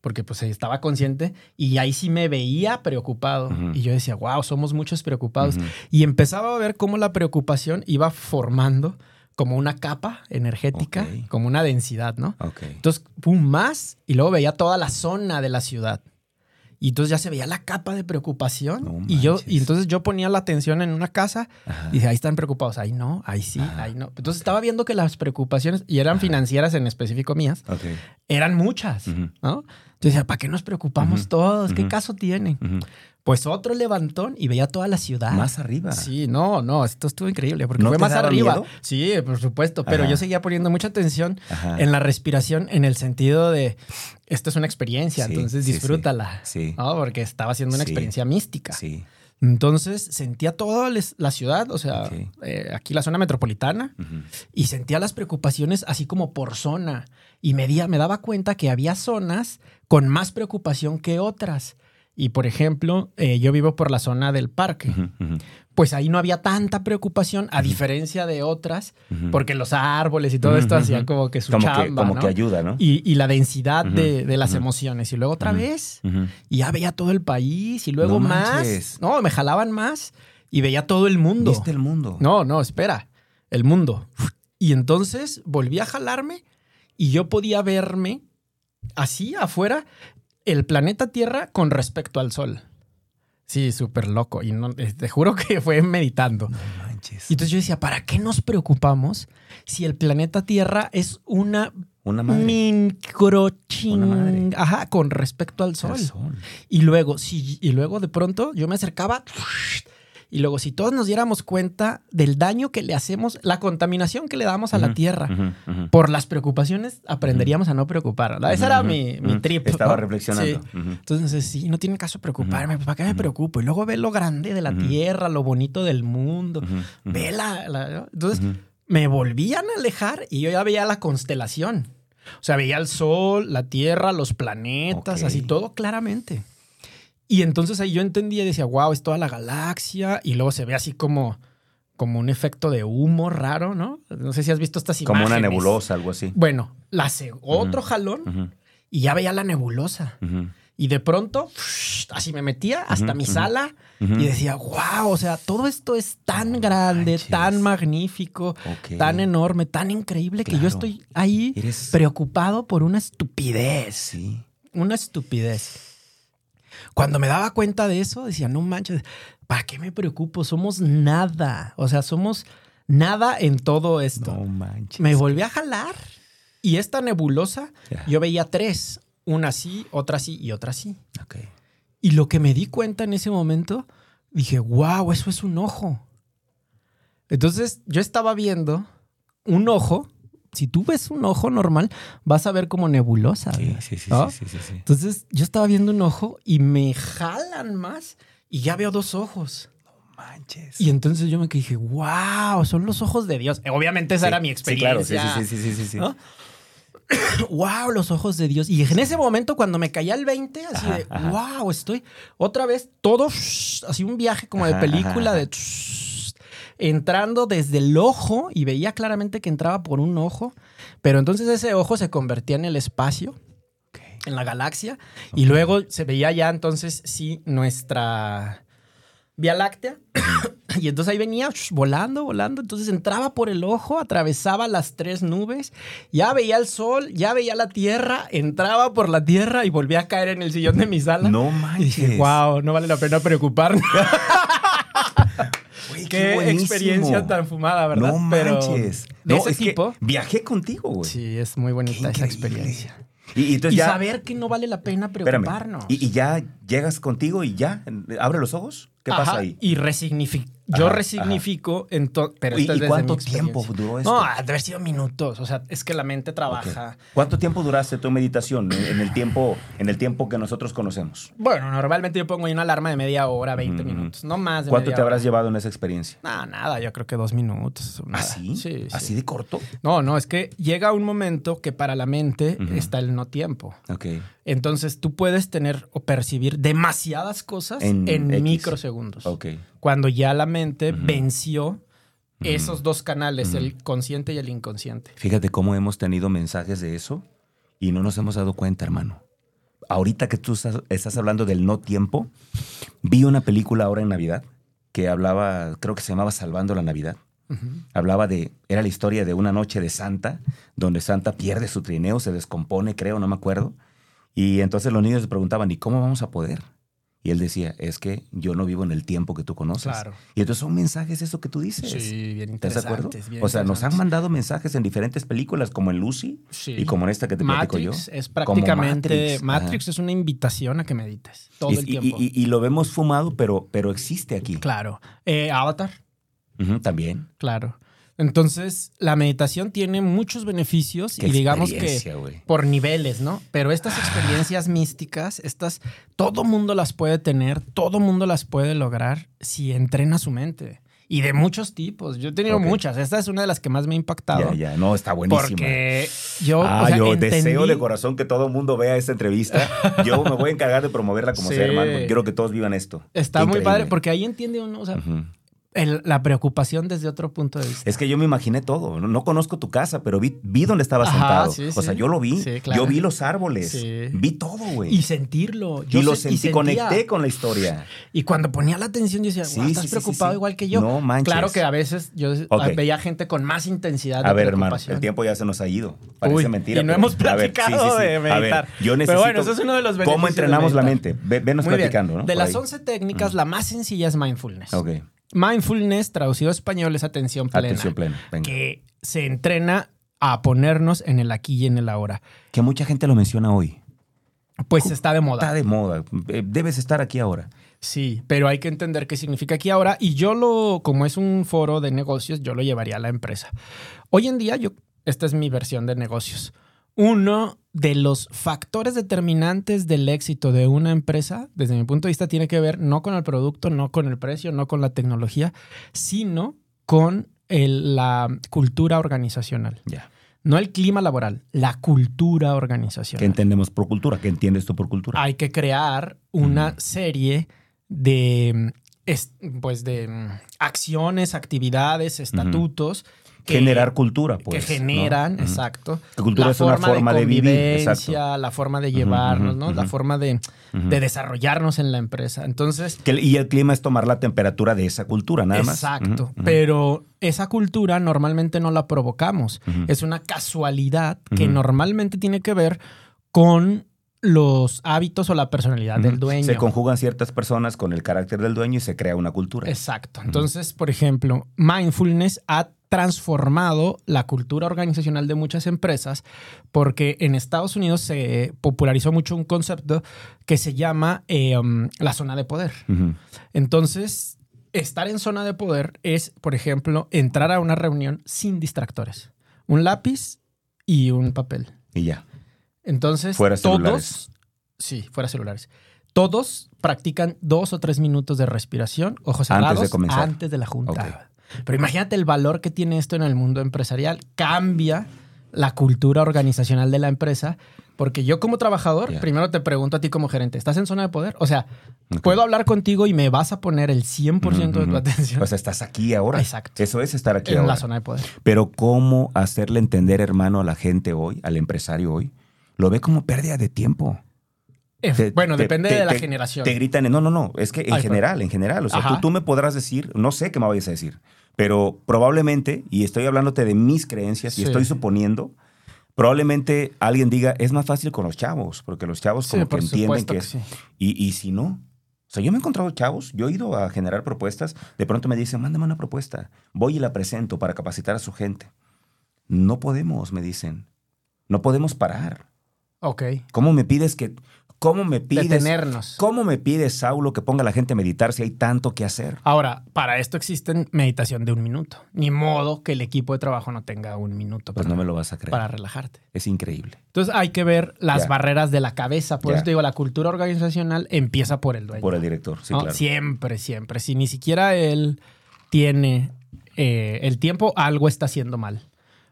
porque pues estaba consciente y ahí sí me veía preocupado. Y yo decía, wow, somos muchos preocupados. Y empezaba a ver cómo la preocupación iba formando como una capa energética, como una densidad, ¿no? Ok. Entonces, pum, más, y luego veía toda la zona de la ciudad. Y entonces ya se veía la capa de preocupación. No y yo, y entonces yo ponía la atención en una casa Ajá. y dije, ahí están preocupados. Ahí no, ahí sí, Ajá. ahí no. Entonces estaba viendo que las preocupaciones, y eran financieras en específico mías, eran muchas. ¿no? Yo decía, ¿para qué nos preocupamos todos? ¿Qué caso tiene? Pues otro levantón y veía toda la ciudad. Más arriba. Sí, no, no, esto estuvo increíble porque ¿No fue más arriba. miedo? Sí, por supuesto, pero Ajá. yo seguía poniendo mucha atención Ajá. en la respiración en el sentido de esto es una experiencia, Sí, entonces disfrútala. Sí. ¿no? Porque estaba haciendo una Sí. experiencia mística. Sí. Entonces sentía toda la ciudad, o sea, eh, aquí la zona metropolitana, y sentía las preocupaciones así como por zona. Y me, di- me daba cuenta que había zonas con más preocupación que otras. Y por ejemplo, eh, yo vivo por la zona del parque. Pues ahí no había tanta preocupación, a diferencia de otras, porque los árboles y todo esto hacían como que su como chamba, que, como ¿no? que ayuda, ¿no? y, y la densidad de, de las emociones. Y luego otra vez, y ya veía todo el país, y luego No más. manches. No, me jalaban más y veía todo el mundo. ¿Viste el mundo? No, no, espera. El mundo. Y entonces volví a jalarme y yo podía verme así afuera el planeta Tierra con respecto al Sol. Sí, súper loco. Y no, eh, te juro que fue meditando. No manches. Y entonces yo decía, ¿para qué nos preocupamos si el planeta Tierra es una Una madre. microching... Una madre. Ajá, con respecto al Sol. Sol. Y luego, sí, y luego de pronto yo me acercaba y luego si todos nos diéramos cuenta del daño que le hacemos, la contaminación que le damos a la tierra por las preocupaciones, aprenderíamos a no preocuparnos. Esa era mi, mi trip. Estaba ¿no? reflexionando. Sí. Entonces, sí, no tiene caso preocuparme. pues, ¿Para qué me preocupo? Y luego ve lo grande de la tierra, lo bonito del mundo. Ve la, la- Entonces, me volvían a alejar y yo ya veía la constelación. O sea, veía el sol, la tierra, los planetas, así todo claramente. Y entonces ahí yo entendía y decía, wow, es toda la galaxia. Y luego se ve así como, como un efecto de humo raro, ¿no? No sé si has visto estas Como imágenes. una nebulosa, algo así. Bueno, la otro jalón y ya veía la nebulosa. Y de pronto, así me metía hasta mi sala y decía, wow, o sea, todo esto es tan grande, manches. tan magnífico, tan enorme, tan increíble que yo estoy ahí Eres- preocupado por una estupidez. Sí. Una estupidez. Cuando me daba cuenta de eso, decía, no manches, ¿para qué me preocupo? Somos nada. O sea, somos nada en todo esto. No manches. me volví a jalar y esta nebulosa, Ya. yo veía tres. Una así, otra así y otra así. Ok. Y lo que me di cuenta en ese momento, dije, wow, eso es un ojo. Entonces yo estaba viendo un ojo. Si tú ves un ojo normal, vas a ver como nebulosa. Sí, sí, sí, ¿No? sí, sí, sí, sí. Entonces yo estaba viendo un ojo y me jalan más y ya veo dos ojos. Manches. Y entonces yo me dije, wow, son los ojos de Dios. Obviamente esa Sí, era mi Sí, experiencia. claro, sí, sí, sí, sí, sí, sí. ¿No? wow, los ojos de Dios. Y en ese momento, cuando me caía el 20, así Ajá, de, ajá. wow, estoy otra vez todo, así un viaje como de película, de entrando desde el ojo y veía claramente que entraba por un ojo, pero entonces ese ojo se convertía en el espacio, en la galaxia, y luego se veía ya entonces, sí, nuestra Vía Láctea. y entonces ahí venía volando, volando. Entonces entraba por el ojo, atravesaba las tres nubes, ya veía el sol, ya veía la tierra, entraba por la tierra y volvía a caer en el sillón de mi sala. No Y manches. dije, wow, no vale la pena preocuparnos. Qué, experiencia tan fumada, ¿verdad? No Pero de No, ese es que tipo. viajé contigo, güey. Sí, es muy Qué bonita esa increíble. experiencia. Y, y entonces Y ya. saber que no vale la pena espérame, preocuparnos. Y, y ya llegas contigo y ya abre los ojos. ¿Qué pasa ahí? Y resignifico. Yo Ajá, resignifico. ento- pero ¿Y, y cuánto tiempo duró esto? No, ha de haber sido minutos. O sea, es que la mente trabaja. ¿Cuánto tiempo duraste tu meditación en, el tiempo en el tiempo que nosotros conocemos? Bueno, normalmente yo pongo ahí una alarma de media hora, 20 Ujú. minutos. No más de ¿Cuánto media te habrás hora. llevado en esa experiencia? No, nada, yo creo que dos minutos. nada. ¿Así? Sí, sí. ¿Así de corto? No, no, es que llega un momento que para la mente está el no tiempo. Ok. Entonces tú puedes tener o percibir demasiadas cosas en, En microsegundos. Ok. Cuando ya la mente venció esos dos canales, el consciente y el inconsciente. Fíjate cómo hemos tenido mensajes de eso y no nos hemos dado cuenta, hermano. ahorita que tú estás, estás hablando del no tiempo, vi una película ahora en Navidad que hablaba, creo que se llamaba Salvando la Navidad. Hablaba de, era la historia de una noche de Santa, donde Santa pierde su trineo, se descompone, creo, no me acuerdo. Y entonces los niños le preguntaban, ¿y cómo vamos a poder? Y él decía, es que yo no vivo en el tiempo que tú conoces. Claro. Y entonces son mensajes eso que tú dices. Sí, bien ¿Estás de acuerdo? interesantes. bien O sea, nos han interesantes. mandado mensajes en diferentes películas, como en Lucy Sí. y como en esta que te platico yo. Es prácticamente. Matrix, es una invitación a que medites todo y, el tiempo. y- y lo vemos fumado, pero, pero existe aquí. claro. Eh, Avatar, también. claro. Entonces, la meditación tiene muchos beneficios Qué y digamos que por niveles, ¿no? Pero estas experiencias místicas, estas, todo mundo las puede tener, todo mundo las puede lograr si entrena su mente. Y de muchos tipos. Yo he tenido muchas. Esta es una de las que más me ha impactado. Ya, ya. No, está buenísima. Porque yo, Ah, o sea, yo entendí- deseo de corazón que todo el mundo vea esta entrevista. Yo me voy a encargar de promoverla como Sí. sea, hermano. porque Quiero que todos vivan esto. Está Qué muy increíble. padre porque ahí entiende uno, o sea. El- la preocupación desde otro punto de vista. Es que yo me imaginé todo. No, no conozco tu casa, pero vi, vi dónde estabas Ajá, sentado. sí, o sea, sí. yo lo vi. Sí, claro. Yo vi los árboles. Vi todo, güey. Y sentirlo. Y Yo lo y sentí, sentía. conecté con la historia. Y cuando ponía la atención, yo decía, Sí, "Guau, estás preocupado igual que yo. No manches. Claro que a veces yo veía gente con más intensidad de A ver, hermano, el tiempo ya se nos ha ido. Parece Uy, mentira. y no pero- hemos a ver, platicado de A ver, meditar. yo Pero necesito. bueno, eso es uno de los beneficios ¿Cómo de entrenamos la meditar. mente? Ve- venos Muy bien. platicando, ¿no? De Por las ahí. 11 técnicas, la más sencilla es mindfulness. Ok. Mindfulness, traducido a español, es atención plena. Atención plena. Venga. Que se entrena a ponernos en el aquí y en el ahora. Que mucha gente lo menciona hoy. Pues está de moda. Está de moda. Eh, Debes estar aquí ahora. Sí, pero hay que entender qué significa aquí ahora. Y yo lo, como es un foro de negocios, yo lo llevaría a la empresa. Hoy en día, yo, esta es mi versión de negocios. Uno de los factores determinantes del éxito de una empresa, desde mi punto de vista, tiene que ver no con el producto, no con el precio, no con la tecnología, sino con el- la cultura organizacional. Ya. No el clima laboral, la cultura ¿Qué organizacional entendemos por cultura? ¿Qué entiendes tú por cultura? hay que crear una Mm. serie de, es- pues de acciones, actividades, estatutos. Que- Generar cultura, pues. que generan, exacto. Que cultura la es una forma de vivir, convivencia, exacto. La forma de llevarnos, ¿no? La forma de, de desarrollarnos en la empresa. Entonces, Que y el clima es tomar la temperatura de esa cultura, nada más. exacto. Pero esa cultura normalmente no la provocamos. Es una casualidad que normalmente tiene que ver con los hábitos o la personalidad del dueño. Se conjugan ciertas personas con el carácter del dueño y se crea una cultura. Exacto. Entonces, por ejemplo, mindfulness ha transformado la cultura organizacional de muchas empresas porque en Estados Unidos se popularizó mucho un concepto que se llama eh, um, la zona de poder. Entonces, estar en zona de poder es, por ejemplo, entrar a una reunión sin distractores. Un lápiz y un papel. Y ya. Entonces, Fuera todos, sí, fuera celulares. Todos practican dos o tres minutos de respiración, ojos Antes de cerrados, comenzar. antes de la junta. Pero imagínate el valor que tiene esto en el mundo empresarial. Cambia la cultura organizacional de la empresa, porque yo como trabajador, primero te pregunto a ti como gerente, ¿estás en zona de poder? O sea, puedo hablar contigo y me vas a poner el 100% de tu atención O sea, estás aquí ahora. Exacto. Eso es estar aquí en ahora. la zona de poder. Pero ¿cómo hacerle entender, hermano, a la gente hoy, al empresario hoy? Lo ve como pérdida de tiempo. Eh, Te- bueno, te- depende te- de la generación. Te gritan, en- no, no, no, es que en Ay, general, en general, o sea, tú, tú me podrás decir, no sé qué me vayas a decir, pero probablemente, y estoy hablándote de mis creencias Sí. y estoy suponiendo, probablemente alguien diga, es más fácil con los chavos, porque los chavos Sí, como que entienden que que es... Y, y si no, o sea, yo me he encontrado chavos, yo he ido a generar propuestas, de pronto me dicen, mándame una propuesta, voy y la presento para capacitar a su gente. No podemos, me dicen, no podemos parar. Ok. ¿Cómo me pides que, cómo me pides, Detenernos. cómo me pides, Saulo, que ponga a la gente a meditar si hay tanto que hacer? Ahora, para esto existen meditación de un minuto. Ni modo que el equipo de trabajo no tenga un minuto Pues para, no me lo vas a creer. para relajarte. Es increíble. Entonces hay que ver las Ya. barreras de la cabeza. Por Ya. eso te digo, la cultura organizacional empieza por el dueño. Por el director, sí, ¿no? claro. Siempre, siempre. Si ni siquiera él tiene eh, el tiempo, algo está haciendo mal.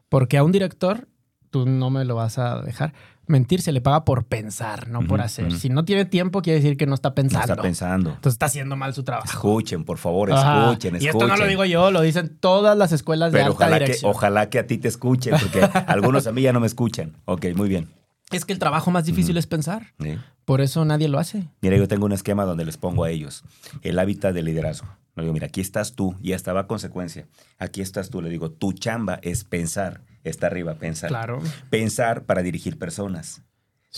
Porque a un director, tú no me lo vas a dejar mentir, se le paga por pensar, no por hacer. Si no tiene tiempo, quiere decir que no está No pensando. está pensando. Entonces está haciendo mal su trabajo. Escuchen, por favor, Ajá. escuchen, escuchen. Y esto no lo digo yo, lo dicen todas las escuelas de alta ojalá que, dirección. ojalá que a ti te escuchen, porque algunos a mí ya no me escuchan. Ok, muy bien. Es que el trabajo más difícil es pensar. Sí. Por eso nadie lo hace. Mira, yo tengo un esquema donde les pongo a ellos el hábitat de liderazgo. Le digo, mira, aquí estás tú, y esta va a consecuencia. Aquí estás tú. Le digo, tu chamba es pensar. Está arriba, pensar. Claro. Pensar para dirigir personas.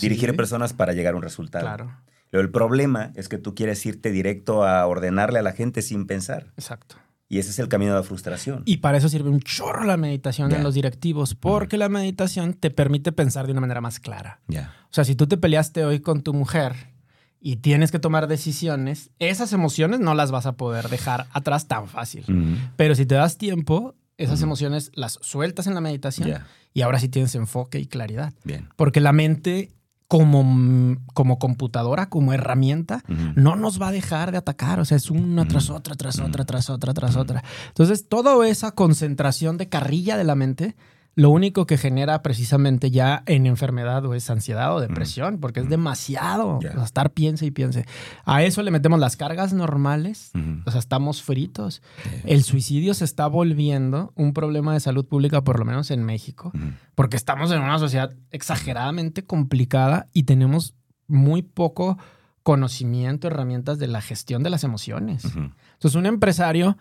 Dirigir personas para llegar a un resultado. Claro. Pero el problema es que tú quieres irte directo a ordenarle a la gente sin pensar. Exacto. Y ese es el camino de la frustración. Y para eso sirve un chorro la meditación en los directivos, porque la meditación te permite pensar de una manera más clara. Ya. O sea, si tú te peleaste hoy con tu mujer y tienes que tomar decisiones, esas emociones no las vas a poder dejar atrás tan fácil. Pero si te das tiempo, esas emociones las sueltas en la meditación y ahora sí tienes enfoque y claridad. Bien. Porque la mente como, como computadora, como herramienta, no nos va a dejar de atacar. O sea, es una tras otra, tras otra, tras otra, tras otra. Entonces, toda esa concentración de carrilla de la mente, lo único que genera precisamente ya en enfermedad o es ansiedad o depresión, porque es demasiado Ya. o sea, estar piense y piense. A eso le metemos las cargas normales, o sea, estamos fritos. El suicidio se está volviendo un problema de salud pública, por lo menos en México, porque estamos en una sociedad exageradamente complicada y tenemos muy poco conocimiento, herramientas de la gestión de las emociones. Entonces, un empresario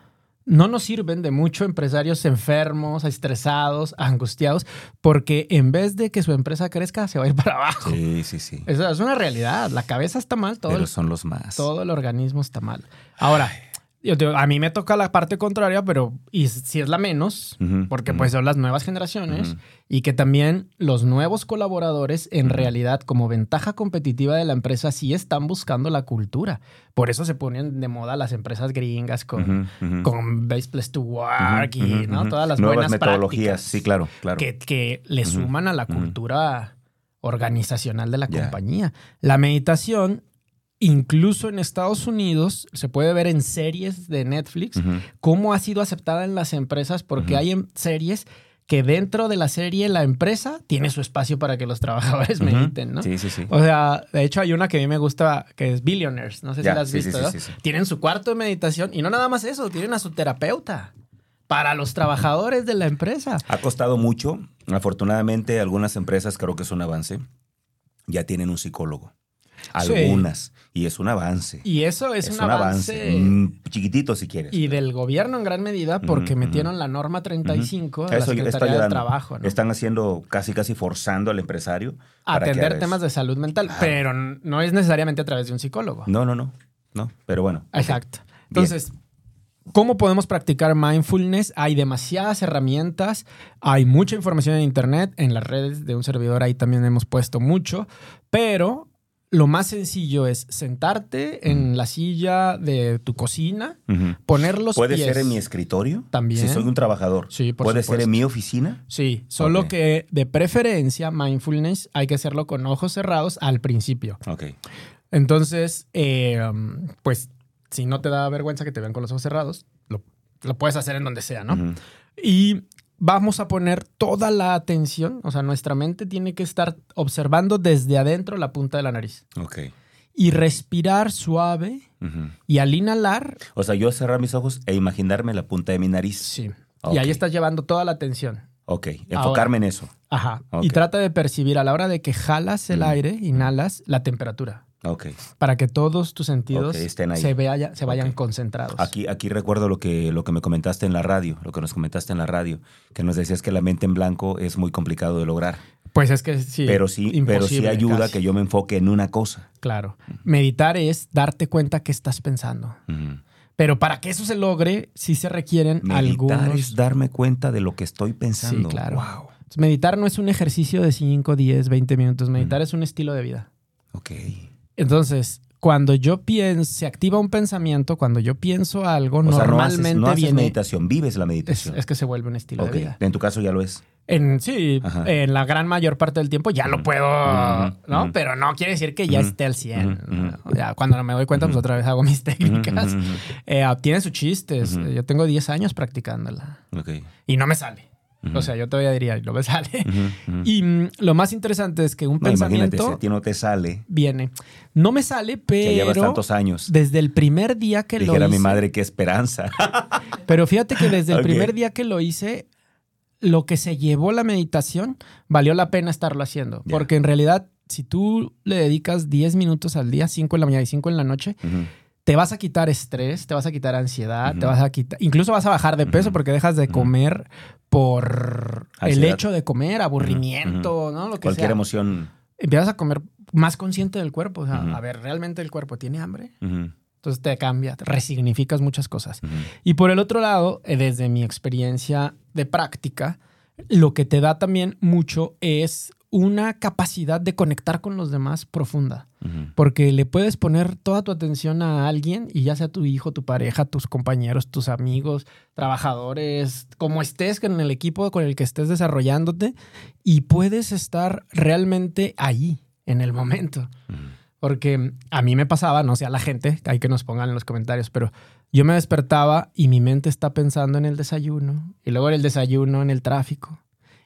no nos sirven de mucho empresarios enfermos, estresados, angustiados, porque en vez de que su empresa crezca, se va a ir para abajo. Sí, sí, sí. Eso es una realidad. La cabeza está mal, todo, Pero el, son los más. todo el organismo está mal. Ahora, yo te digo, a mí me toca la parte contraria, pero y si es la menos, porque pues son las nuevas generaciones y que también los nuevos colaboradores en realidad como ventaja competitiva de la empresa sí están buscando la cultura. Por eso se ponen de moda las empresas gringas con, con Best Place to Work y ¿no? todas las Nuevas buenas metodologías. Sí, claro, claro. que, que le suman a la cultura organizacional de la compañía. La meditación, incluso en Estados Unidos, se puede ver en series de Netflix, cómo ha sido aceptada en las empresas, porque hay em- series que dentro de la serie la empresa tiene su espacio para que los trabajadores mediten, ¿no? Sí, sí, sí. O sea, de hecho hay una que a mí me gusta que es Billionaires, no sé Ya, si la has sí, visto, sí, ¿no? sí, sí. Tienen su cuarto de meditación y no nada más eso, tienen a su terapeuta para los trabajadores de la empresa. Ha costado mucho. Afortunadamente, algunas empresas, creo que es un avance, ya tienen un psicólogo. Sí. Algunas. Y es un avance. Y eso es, un, avance, chiquitito, si quieres. y del gobierno en gran medida porque metieron la norma 35 de la Eso ya está Secretaría de ayudando. Trabajo, ¿no? Están haciendo, casi, casi forzando al empresario. A que atender temas eso. de salud mental, pero no es necesariamente a través de un psicólogo. No, no, no. No, pero bueno. Exacto. Entonces, ¿cómo podemos practicar mindfulness? Hay demasiadas herramientas, hay mucha información en Internet, en las redes de un servidor ahí también hemos puesto mucho, pero lo más sencillo es sentarte en la silla de tu cocina, Ujú. poner los ¿Puede pies. ser en mi escritorio? También. Si soy un trabajador. Sí, por ¿Puede ser en mi oficina? Sí, solo que de preferencia mindfulness hay que hacerlo con ojos cerrados al principio. Ok. Entonces, eh, pues si no te da vergüenza que te vean con los ojos cerrados, lo, lo puedes hacer en donde sea, ¿no? Y vamos a poner toda la atención, o sea, nuestra mente tiene que estar observando desde adentro la punta de la nariz Ok. y respirar suave y al inhalar, O sea, yo cerrar mis ojos e imaginarme la punta de mi nariz. sí. Y ahí estás llevando toda la atención. Ok. Enfocarme en eso. Ajá. Y trata de percibir a la hora de que jalas el aire, inhalas la temperatura. Para que todos tus sentidos estén ahí. se, vea- se vayan concentrados. Aquí, aquí recuerdo lo que, lo que me comentaste en la radio, lo que nos comentaste en la radio, que nos decías que la mente en blanco es muy complicado de lograr. Pues es que sí. pero sí, pero sí ayuda casi. que yo me enfoque en una cosa. Claro. Meditar es darte cuenta que estás pensando. Pero para que eso se logre, sí se requieren Meditar algunos. es darme cuenta de lo que estoy pensando. Sí, claro. Wow. Meditar no es un ejercicio de 5, 10, 20 minutos. Meditar es un estilo de vida. Ok. Entonces, cuando yo pienso, se activa un pensamiento, cuando yo pienso algo, O sea, no haces, normalmente no haces viene. meditación, vives la meditación. es que se vuelve un estilo Ok. de vida. En tu caso ya lo es. En, sí, Ajá. en la gran mayor parte del tiempo ya lo puedo. ¿no? Pero no quiere decir que ya esté al 100. Ujú. ¿no? Ya cuando me doy cuenta, pues otra vez hago mis técnicas. Eh, tiene sus chistes. Yo tengo 10 años practicándola. Y no me sale. O sea, yo todavía diría, no me sale. Y mm, lo más interesante es que un No, imagínate, pensamiento si a ti no te sale, viene. No me sale, que llevas pero tantos años. desde el primer día que lo Dijera hice. mi madre, qué esperanza. Pero fíjate que desde el primer día que lo hice, lo que se llevó la meditación valió la pena estarlo haciendo. Porque en realidad si tú le dedicas 10 minutos al día, 5 en la mañana y 5 en la noche. Te vas a quitar estrés, te vas a quitar ansiedad, te vas a quitar, incluso vas a bajar de peso porque dejas de comer por el hecho de comer, aburrimiento, ¿no? Lo que Cualquier sea. emoción. Empiezas a comer más consciente del cuerpo. O sea, a ver, ¿realmente el cuerpo tiene hambre? Entonces te cambia, te resignificas muchas cosas. Y por el otro lado, eh, desde mi experiencia de práctica, lo que te da también mucho es una capacidad de conectar con los demás profunda. Porque le puedes poner toda tu atención a alguien y ya sea tu hijo, tu pareja, tus compañeros, tus amigos, trabajadores, como estés en el equipo con el que estés desarrollándote y puedes estar realmente ahí, en el momento. Porque a mí me pasaba, no sé a la gente, hay que nos pongan en los comentarios, pero yo me despertaba y mi mente está pensando en el desayuno, y luego en el desayuno en el tráfico,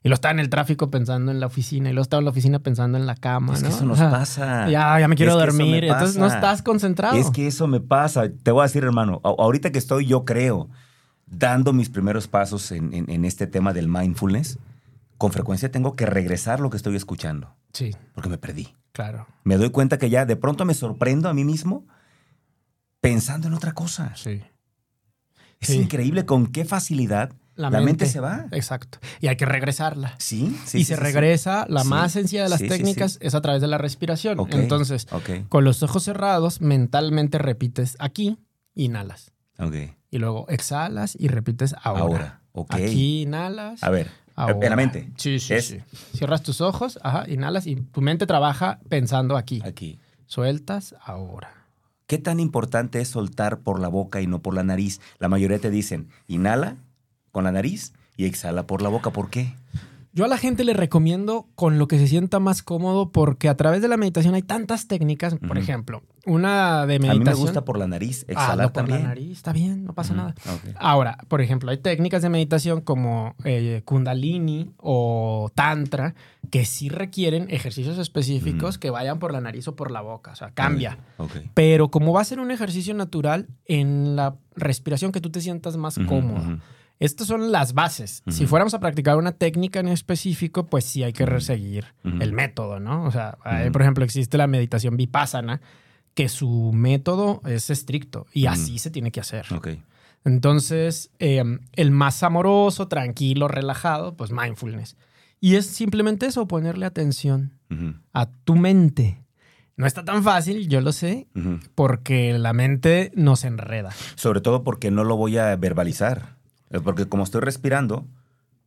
y luego estaba en el tráfico pensando en la oficina, y luego estaba en la oficina pensando en la cama, Es que eso nos pasa. Ya, ya me quiero Es me dormir, entonces no estás concentrado. Es que eso me pasa. Te voy a decir, hermano, ahorita que estoy, yo creo, dando mis primeros pasos en, en- en este tema del mindfulness, con frecuencia tengo que regresar lo que estoy escuchando, Sí, porque me perdí. claro. Me doy cuenta que ya de pronto me sorprendo a mí mismo pensando en otra cosa. Sí. Es Sí. increíble con qué facilidad la, mente. se va. Exacto. Y hay que regresarla. Sí, sí. y sí, se sí, regresa, la Sí. más sencilla de las técnicas es a través de la respiración. Entonces, con los ojos cerrados, mentalmente repites aquí, inhalas. ok. Y luego exhalas y repites ahora. Ahora. Aquí inhalas. A ver, ahora. en la mente. Sí, sí, Es- sí. Cierras tus ojos, ajá, inhalas y tu mente trabaja pensando aquí. aquí. Sueltas ahora. ¿Qué tan importante es soltar por la boca y no por la nariz? La mayoría te dicen, inhala con la nariz y exhala por la boca. ¿Por qué? Yo a la gente le recomiendo con lo que se sienta más cómodo porque a través de la meditación hay tantas técnicas. Por ejemplo, una de A mí meditación. me gusta por la nariz, Ah, exhalar no, por también. la nariz, está bien, no pasa nada. Ahora, por ejemplo, hay técnicas de meditación como eh, Kundalini o Tantra que sí requieren ejercicios específicos que vayan por la nariz o por la boca. O sea, cambia. Ok. Pero como va a ser un ejercicio natural, en la respiración que tú te sientas más cómodo. Estas son las bases. Si fuéramos a practicar una técnica en específico, pues sí hay que seguir el método, ¿no? O sea, por ejemplo, existe la meditación vipassana, que su método es estricto y así se tiene que hacer. Entonces, eh, el más amoroso, tranquilo, relajado, pues mindfulness. Y es simplemente eso, ponerle atención a tu mente. No está tan fácil, yo lo sé, porque la mente nos enreda. Sobre todo porque no lo voy a verbalizar. Porque como estoy respirando,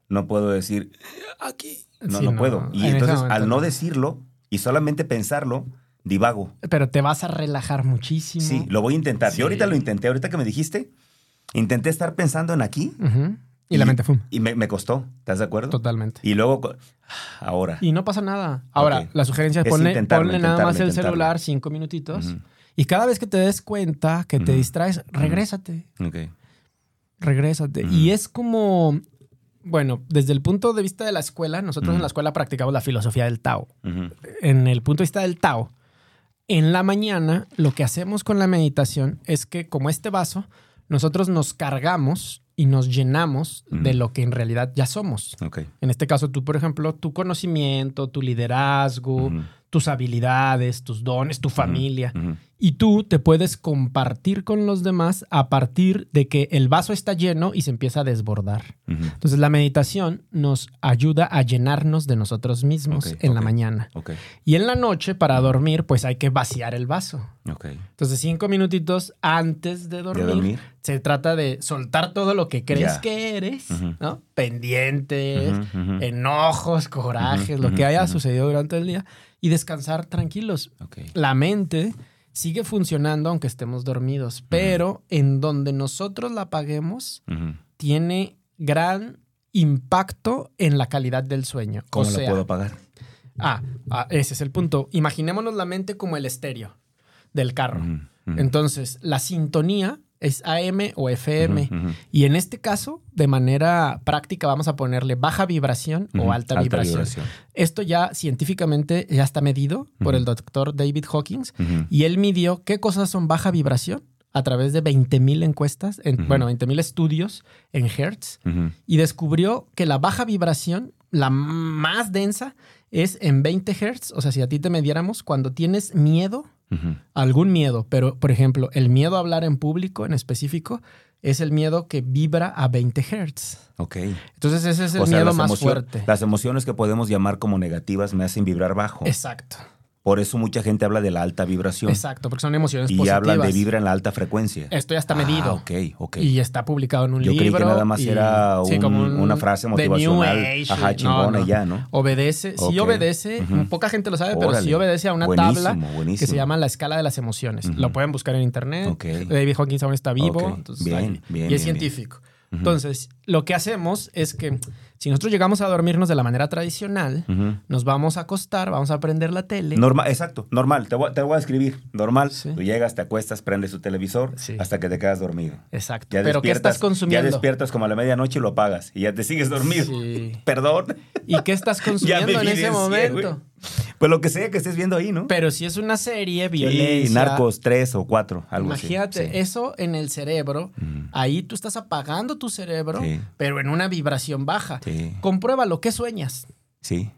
no puedo decir aquí. No, Sí, no, no, puedo. Y en entonces, al no decirlo y solamente pensarlo, divago. Pero te vas a relajar muchísimo. Sí, lo voy a intentar. Sí. Yo ahorita lo intenté, ahorita que me dijiste, intenté estar pensando en aquí Ujú. Y, la mente fue. y me, me costó. ¿Estás de acuerdo? Totalmente. Y luego, ahora. Y no pasa nada. Ahora, Ok. la sugerencia es Es ponle, intentarlo, ponle nada intentarlo, más el intentarlo. celular cinco minutitos. Ujú, Y cada vez que te des cuenta que te Ujú. distraes, regrésate. ok. Regrésate. Y es como, bueno, desde el punto de vista de la escuela, nosotros en la escuela practicamos la filosofía del Tao. En el punto de vista del Tao, en la mañana lo que hacemos con la meditación es que como este vaso, nosotros nos cargamos y nos llenamos de lo que en realidad ya somos. En este caso, tú, por ejemplo, tu conocimiento, tu liderazgo, tus habilidades, tus dones, tu familia. Y tú te puedes compartir con los demás a partir de que el vaso está lleno y se empieza a desbordar. Entonces la meditación nos ayuda a llenarnos de nosotros mismos en la mañana. Y en la noche, para dormir, pues hay que vaciar el vaso. Entonces cinco minutitos antes de dormir, ¿De dormir? se trata de soltar todo lo que crees que eres. Pendientes, enojos, corajes, lo que haya sucedido durante el día y descansar tranquilos. La mente sigue funcionando aunque estemos dormidos, pero en donde nosotros la apaguemos Ujú. tiene gran impacto en la calidad del sueño. ¿Cómo o lo sea, puedo pagar? ah, ah, ese es el punto. Imaginémonos la mente como el estéreo del carro. Entonces, la sintonía es AM o FM. Y en este caso, de manera práctica, vamos a ponerle baja vibración o alta, vibración. Esto ya científicamente ya está medido por el doctor David Hawkins y él midió qué cosas son baja vibración a través de 20.000 encuestas, en, bueno, 20.000 estudios en Hertz y descubrió que la baja vibración la más densa es en 20 Hz. O sea, si a ti te mediéramos cuando tienes miedo, Algún miedo, pero por ejemplo, el miedo a hablar en público en específico es el miedo que vibra a 20 Hz. Ok. Entonces ese es el O sea, miedo más fuerte. Las emociones que podemos llamar como negativas me hacen vibrar bajo. Exacto, Por eso mucha gente habla de la alta vibración. exacto, porque son emociones Y positivas. hablan de vibra en la alta frecuencia. Esto ya está Ah, medido. ok, ok. Y está publicado en un Yo creí libro. que nada más y- era sí, un- como un- una frase motivacional. Age, Ajá, no, chingona no. y ya, ¿no? Obedece, sí obedece, poca gente lo sabe, pero sí obedece a una Buenísimo, tabla buenísimo. que se llama la escala de las emociones. Lo pueden buscar en internet. Ok. David Hawkins aún está vivo. Entonces, Bien, bien, y es bien. científico. Entonces, lo que hacemos es que si nosotros llegamos a dormirnos de la manera tradicional, nos vamos a acostar, vamos a prender la tele. Normal, exacto, normal. Te voy, te voy a escribir. Normal. Sí. Tú llegas, te acuestas, prendes tu televisor Sí. hasta que te quedas dormido. Exacto. Ya Pero ¿qué estás consumiendo? Ya despiertas como a la medianoche y lo apagas. Y ya te sigues dormido. Sí. Perdón. ¿Y qué estás consumiendo en ese momento? Pues lo que sea que estés viendo ahí, ¿no? Pero si es una serie, Sí, violencia. narcos 3 o 4, algo Imagínate, así. Sí. eso en el cerebro, Ujú. ahí tú estás apagando tu cerebro, Sí. pero en una vibración baja. Sí, Compruébalo, ¿qué sueñas? sí.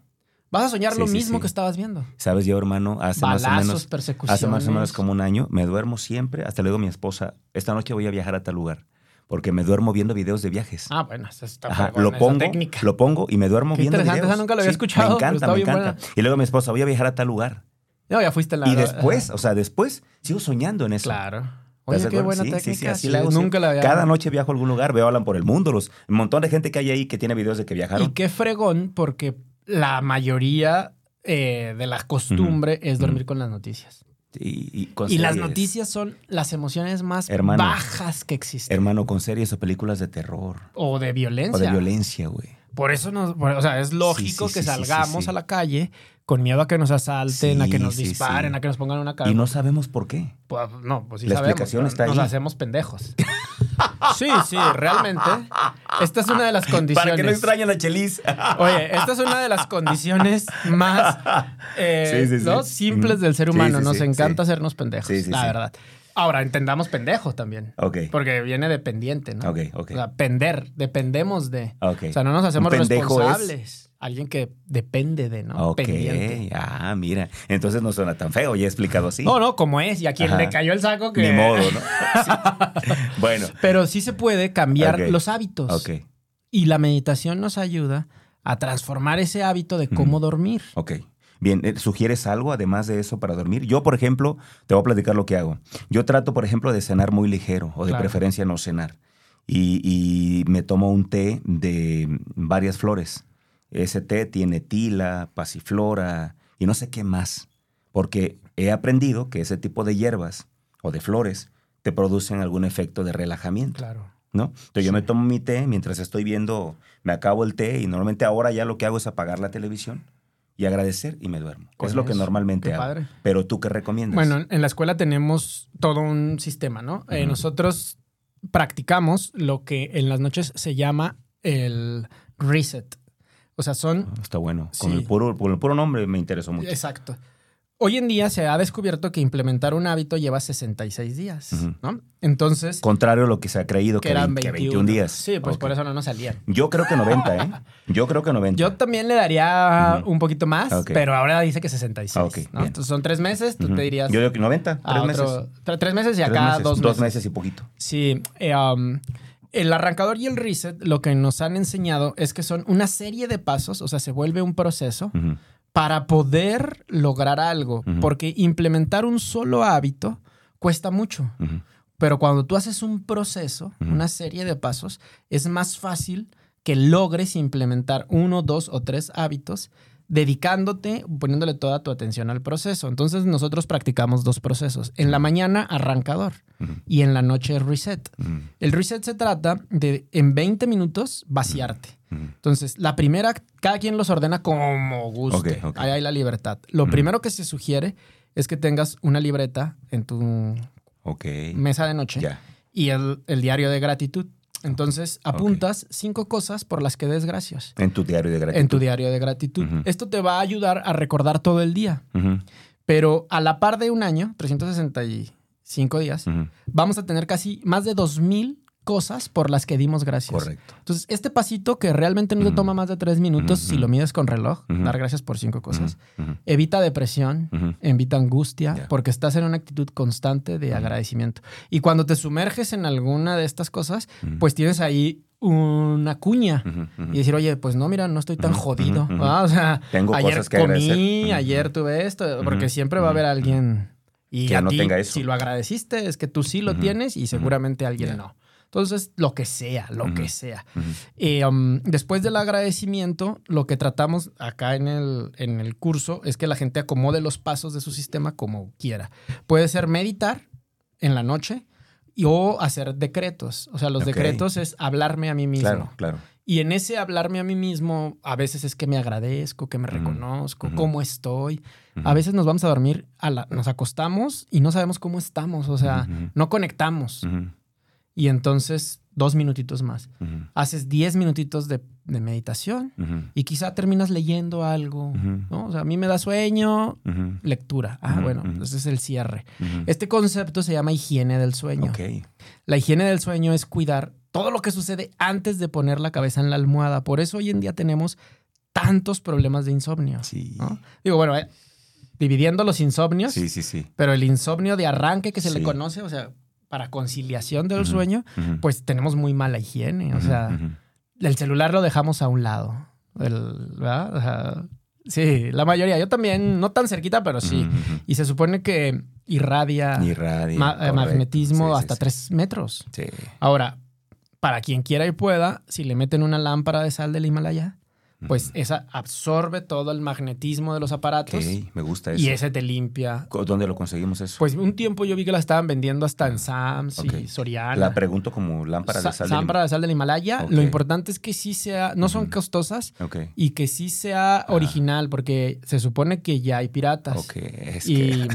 Vas a soñar Sí, lo sí, mismo sí. que estabas viendo. ¿Sabes yo, hermano? Hace más o menos... persecuciones. Hace más o menos como un año, me duermo siempre, hasta le digo a mi esposa, esta noche voy a viajar a tal lugar, porque me duermo viendo videos de viajes. Ah, bueno, esa está Ajá, lo esa pongo, técnica. lo pongo y me duermo Qué viendo interesante, videos. esa nunca lo había escuchado, Me encanta, me bien encanta. buena. Y luego mi esposa, voy a viajar a tal lugar. No, ya fuiste la... y después, o sea, después sigo soñando en eso. Claro. ¿Estás Oye, qué buena Sí, técnica. sí, así sí, la hago nunca siempre. la había... Cada noche viajo a algún lugar, veo hablan por el mundo, los, un montón de gente que hay ahí que tiene videos de que viajaron. Y qué fregón, porque la mayoría eh, de la costumbre es dormir con las noticias. Y, y con Y las noticias son las emociones más Hermano. bajas que existen. Hermano, con series o películas de terror. o de violencia. O de violencia, güey. Por eso nos, o sea, es lógico sí, que sí, salgamos a la calle con miedo a que nos asalten, a que nos sí, disparen, sí. a que nos pongan una Y cara. no sabemos por qué. Pues, no, pues sí La sabemos, explicación está Nos ahí. hacemos pendejos. sí, sí, realmente. Esta es una de las condiciones. Para que no extrañen a Chelis. Oye, esta es una de las condiciones más eh, simples del ser humano. Nos encanta hacernos pendejos, Sí, sí, la verdad. Ahora, entendamos pendejo también. ok. Porque viene de pendiente, ¿no? Ok, ok. O sea, pender, dependemos de. Ok. O sea, no nos hacemos es- responsables. Alguien que depende de, ¿no? Ok. Pendiente. Ah, mira. Entonces no suena tan feo, ya he explicado así. No, no, como es. Y a quien Ajá. le cayó el saco que. Ni modo, ¿no? Sí. Bueno. Pero sí se puede cambiar los hábitos. Ok. Y la meditación nos ayuda a transformar ese hábito de cómo dormir. Ok. Bien, eh, ¿sugieres algo además de eso para dormir? Yo, por ejemplo, te voy a platicar lo que hago. Yo trato, por ejemplo, de cenar muy ligero o de Claro. preferencia no cenar. Y, y me tomo un té de varias flores. Ese té tiene tila, pasiflora y no sé qué más. Porque he aprendido que ese tipo de hierbas o de flores te producen algún efecto de relajamiento. Claro. ¿no? Entonces yo me tomo mi té mientras estoy viendo, me acabo el té y normalmente ahora ya lo que hago es apagar la televisión y agradecer y me duermo. Es lo que eso. normalmente hago. padre. Pero tú qué recomiendas? Bueno, en la escuela tenemos todo un sistema, ¿no? Eh, nosotros practicamos lo que en las noches se llama el reset. O sea, son Ah, Está bueno. Con, Sí. el puro, con el puro nombre me interesó mucho. Exacto. Hoy en día se ha descubierto que implementar un hábito lleva 66 días, Ujú. ¿no? Entonces, Contrario a lo que se ha creído que que, eran 20 21. 21 días. Sí, pues Ok. por eso no nos salían. Yo creo que 90, ¿eh? Yo creo que 90. Yo también le daría Ujú. un poquito más, Ok. pero ahora dice que 66. Ah, ok, ¿no? Entonces son tres meses, tú Ujú. te dirías Yo digo que 90, a tres meses. tre- tres meses y acá meses, dos, dos meses. meses y poquito. Sí, eh, um, el arrancador y el reset lo que nos han enseñado es que son una serie de pasos, o sea, se vuelve un proceso para poder lograr algo, porque implementar un solo hábito cuesta mucho. Pero cuando tú haces un proceso, una serie de pasos, es más fácil que logres implementar uno, dos o tres hábitos dedicándote, poniéndole toda tu atención al proceso. Entonces nosotros practicamos dos procesos. En la mañana, arrancador y en la noche, reset. El reset se trata de en 20 minutos vaciarte. Entonces, la primera, cada quien los ordena como guste. Ahí hay la libertad. Lo primero que se sugiere es que tengas una libreta en tu mesa de noche y el, el diario de gratitud. Entonces, apuntas cinco cosas por las que des gracias En tu diario de gratitud. en tu diario de gratitud. Esto te va a ayudar a recordar todo el día. Pero a la par de un año, 365 días, Ujú. vamos a tener casi más de 2000 cosas por las que dimos gracias. Correcto. Entonces, este pasito que realmente no te toma más de tres minutos si lo mides con reloj, dar gracias por cinco cosas, evita depresión, evita angustia, porque estás en una actitud constante de agradecimiento. Y cuando te sumerges en alguna de estas cosas, pues tienes ahí una cuña. Y decir, oye, pues no, mira, no estoy tan jodido. ¿va? O sea, Tengo ayer cosas que comí, ayer tuve esto, porque siempre va a haber alguien. Y Que a no ti, tenga eso. si lo agradeciste, es que tú sí lo tienes y seguramente alguien no. Entonces, lo que sea, lo que sea. Eh, um, después del agradecimiento, lo que tratamos acá en el, en el curso es que la gente acomode los pasos de su sistema como quiera. Puede ser meditar en la noche y, o hacer decretos. O sea, los decretos es hablarme a mí mismo. Claro, claro. Y en ese hablarme a mí mismo, a veces es que me agradezco, que me reconozco, cómo estoy. A veces nos vamos a dormir, a la- nos acostamos y no sabemos cómo estamos, o sea, no conectamos. Y entonces, dos minutitos más. Haces diez minutitos de, de meditación y quizá terminas leyendo algo. O sea, a mí me da sueño, lectura. Ah, bueno, ujú. ese es el cierre. Este concepto se llama higiene del sueño. La higiene del sueño es cuidar todo lo que sucede antes de poner la cabeza en la almohada. Por eso hoy en día tenemos tantos problemas de insomnio. Sí. ¿no? Digo, bueno, eh, dividiendo los insomnios, Sí, sí, sí. pero el insomnio de arranque que se le conoce, o sea, para conciliación del sueño, pues tenemos muy mala higiene. O sea, el celular lo dejamos a un lado. El- ¿verdad? O sea, sí, la mayoría. Yo también, no tan cerquita, pero sí. Y se supone que irradia Irradia, ma- eh, magnetismo Sí, sí, hasta sí. tres metros. Sí. Ahora, para quien quiera y pueda, si le meten una lámpara de sal del Himalaya, pues esa absorbe todo el magnetismo de los aparatos Ok, me gusta eso. y ese te limpia. ¿Dónde lo conseguimos eso? Pues un tiempo yo vi que la estaban vendiendo hasta en Sams Ok. y Soriana. la pregunto como lámpara Sa- de sal. lámpara de sal del Himalaya. Lo importante es que sí sea, no son costosas y que sí sea original, porque se supone que ya hay piratas. Ok, es Y, que...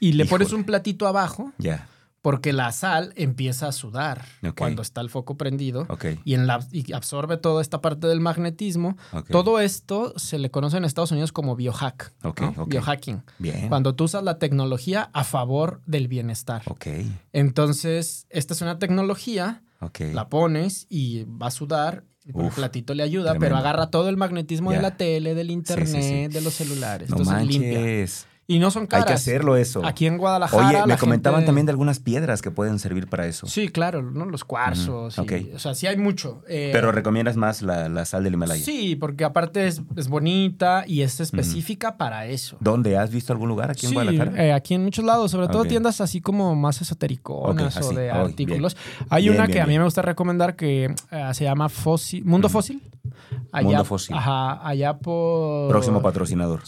y le pones un platito abajo ya, porque la sal empieza a sudar cuando está el foco prendido y, en la, y absorbe toda esta parte del magnetismo. Todo esto se le conoce en Estados Unidos como biohack, biohacking. Bien. Cuando tú usas la tecnología a favor del bienestar. Entonces, esta es una tecnología, la pones y va a sudar. Uf, platito le ayuda, tremendo. pero agarra todo el magnetismo de la tele, del internet, sí. de los celulares. no Entonces limpia. Y no son caras. Hay que hacerlo eso. Aquí en Guadalajara. Oye, me la comentaban gente- también de algunas piedras que pueden servir para eso. Sí, claro, ¿no? Los cuarzos. Ujú, y- ok. o sea, sí hay mucho. Eh, Pero recomiendas más la, la sal del Himalaya. Sí, porque aparte es, es bonita y es específica para eso. ¿Dónde? ¿Has visto algún lugar aquí en Sí, Guadalajara? eh, aquí en muchos lados, sobre todo tiendas así como más esotericonas Ok, o de Oh, artículos. Hay Bien, una bien, que a mí me gusta recomendar que eh, se llama Fósil, Mundo. Fósil. Allá, Mundo Fósil. Ajá, allá por... Próximo patrocinador.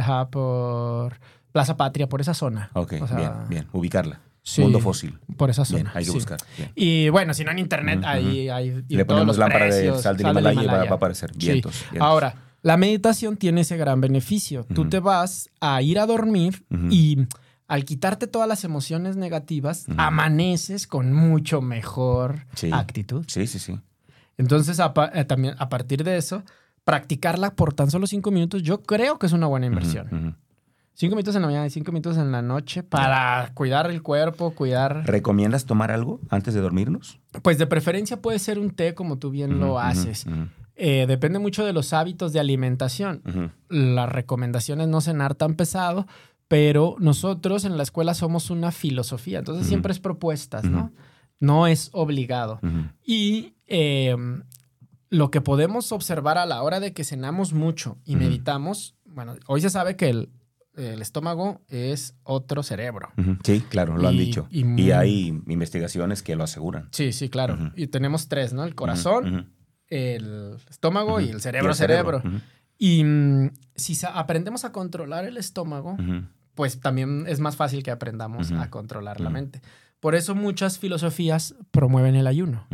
Ajá, por Plaza Patria, por esa zona. Ok, O sea, bien, bien. Ubicarla. sí, Mundo fósil. Por esa zona. Bien, hay que sí. buscar. Bien. Y bueno, si no en internet, ahí hay. Le ponemos los lámpara de sal sal Himalaya y va, va a aparecer. Sí. Vientos. Ahora, la meditación tiene ese gran beneficio. Tú te vas a ir a dormir y al quitarte todas las emociones negativas, amaneces con mucho mejor Sí. actitud. Sí, sí, sí. Entonces, a, eh, también a partir de eso, practicarla por tan solo cinco minutos, yo creo que es una buena inversión. Cinco minutos en la mañana y cinco minutos en la noche para cuidar el cuerpo, cuidar. ¿Recomiendas tomar algo antes de dormirnos? Pues de preferencia puede ser un té, como tú bien lo haces. Eh, depende mucho de los hábitos de alimentación. ujú. Las recomendaciones no cenar tan pesado, pero nosotros en la escuela somos una filosofía, entonces siempre es propuestas, ¿no? No es obligado. Y eh, lo que podemos observar a la hora de que cenamos mucho y meditamos, bueno, hoy se sabe que el, el estómago es otro cerebro. Sí, claro, lo han dicho. y hay investigaciones que lo aseguran. Sí, sí, claro. Y tenemos tres, ¿no? El corazón, el estómago y el cerebro, Y el cerebro. Y mm, si aprendemos a controlar el estómago, pues también es más fácil que aprendamos a controlar la mente. Por eso muchas filosofías promueven el ayuno,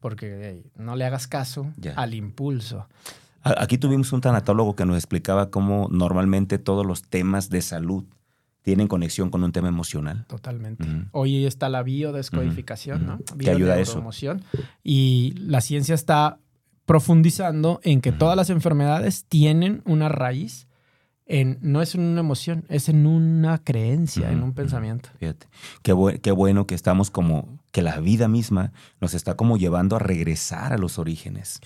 porque hey, no le hagas caso al impulso. Aquí tuvimos un tanatólogo que nos explicaba cómo normalmente todos los temas de salud tienen conexión con un tema emocional. Totalmente. Hoy está la biodescodificación. ¿no? Que ayuda a eso. Y la ciencia está profundizando en que todas las enfermedades tienen una raíz en, no es en una emoción, es en una creencia, en un pensamiento. Fíjate. Qué, bu- qué bueno que estamos como que la vida misma nos está como llevando a regresar a los orígenes.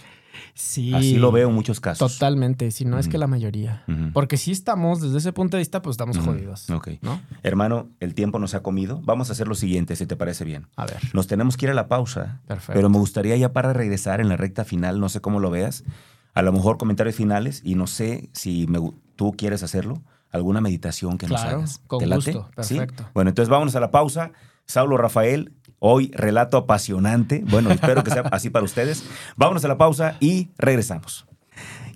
Sí. Así lo veo en muchos casos. Totalmente, si no es que la mayoría. Porque si estamos, desde ese punto de vista, pues estamos jodidos. Ok. ¿No? Hermano, el tiempo nos ha comido. Vamos a hacer lo siguiente, si te parece bien. A ver. Nos tenemos que ir a la pausa. Perfecto. Pero me gustaría ya para regresar en la recta final, no sé cómo lo veas, a lo mejor comentarios finales y no sé si me tú quieres hacerlo, alguna meditación que nos Claro, hagas. con ¿Te late? gusto, ¿Sí? perfecto. Bueno, entonces vámonos a la pausa. Saulo Rafael, hoy relato apasionante. Bueno, espero que sea así para ustedes. Vámonos a la pausa y regresamos.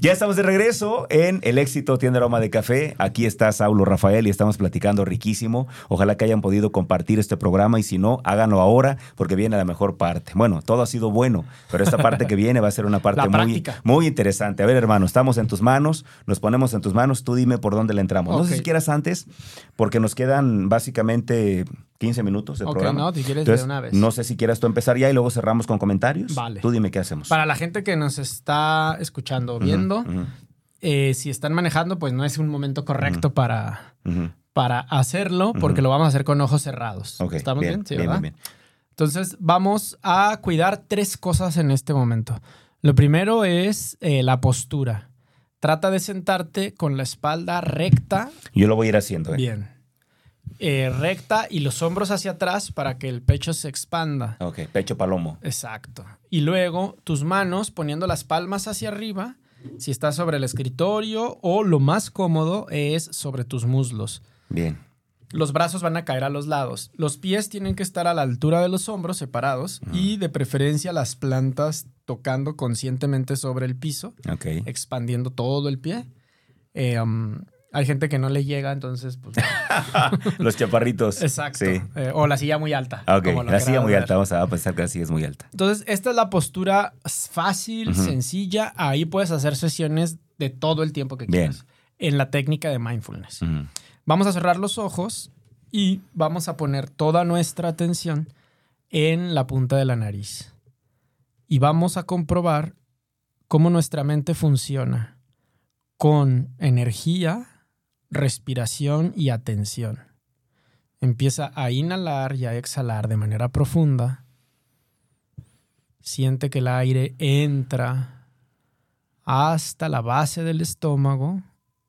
Ya estamos de regreso en El Éxito Tienda Aroma de Café. Aquí está Saulo Rafael y estamos platicando riquísimo. Ojalá que hayan podido compartir este programa y si no, háganlo ahora porque viene la mejor parte. Bueno, todo ha sido bueno, pero esta parte que viene va a ser una parte muy, interesante. A ver, hermano, estamos en tus manos, nos ponemos en tus manos, tú dime por dónde le entramos. No sé si quieras antes, porque nos quedan básicamente 15 minutos de Ok, programa. no, si quieres Entonces, de una vez. No sé si quieras tú empezar ya y luego cerramos con comentarios. Vale. Tú dime qué hacemos. Para la gente que nos está escuchando o viendo, eh, si están manejando, pues no es un momento correcto para, para hacerlo, porque lo vamos a hacer con ojos cerrados. ¿Estamos bien? Sí, bien, ¿verdad? bien, bien. Entonces, vamos a cuidar tres cosas en este momento. Lo primero es eh, la postura. Trata de sentarte con la espalda recta, Yo lo voy a ir haciendo. ¿eh? bien, eh, recta y los hombros hacia atrás para que el pecho se expanda. Ok, pecho palomo. Exacto. Y luego tus manos poniendo las palmas hacia arriba, si estás sobre el escritorio o lo más cómodo es sobre tus muslos. Bien. Los brazos van a caer a los lados. Los pies tienen que estar a la altura de los hombros, separados, y de preferencia las plantas tocando conscientemente sobre el piso, Ok. expandiendo todo el pie. Eh, um, hay gente que no le llega, entonces, pues. Los chaparritos. exacto. Sí. Eh, o la silla muy alta. Ah, Ok, como la silla muy ver. alta. Vamos a pensar que la silla es muy alta. Entonces, esta es la postura fácil, sencilla. Ahí puedes hacer sesiones de todo el tiempo que Bien. quieras. En la técnica de mindfulness. Vamos a cerrar los ojos y vamos a poner toda nuestra atención en la punta de la nariz. Y vamos a comprobar cómo nuestra mente funciona con energía, respiración y atención. Empieza a inhalar y a exhalar de manera profunda. Siente que el aire entra hasta la base del estómago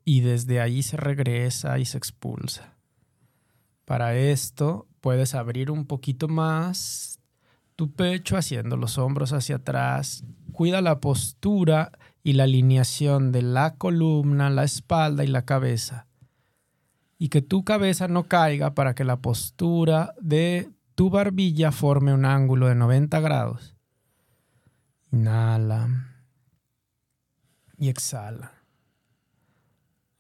y desde ahí se regresa y se expulsa. Para esto puedes abrir un poquito más tu pecho haciendo los hombros hacia atrás. Cuida la postura y la alineación de la columna, la espalda y la cabeza. Y que tu cabeza no caiga para que la postura de tu barbilla forme un ángulo de 90 grados. Inhala y exhala.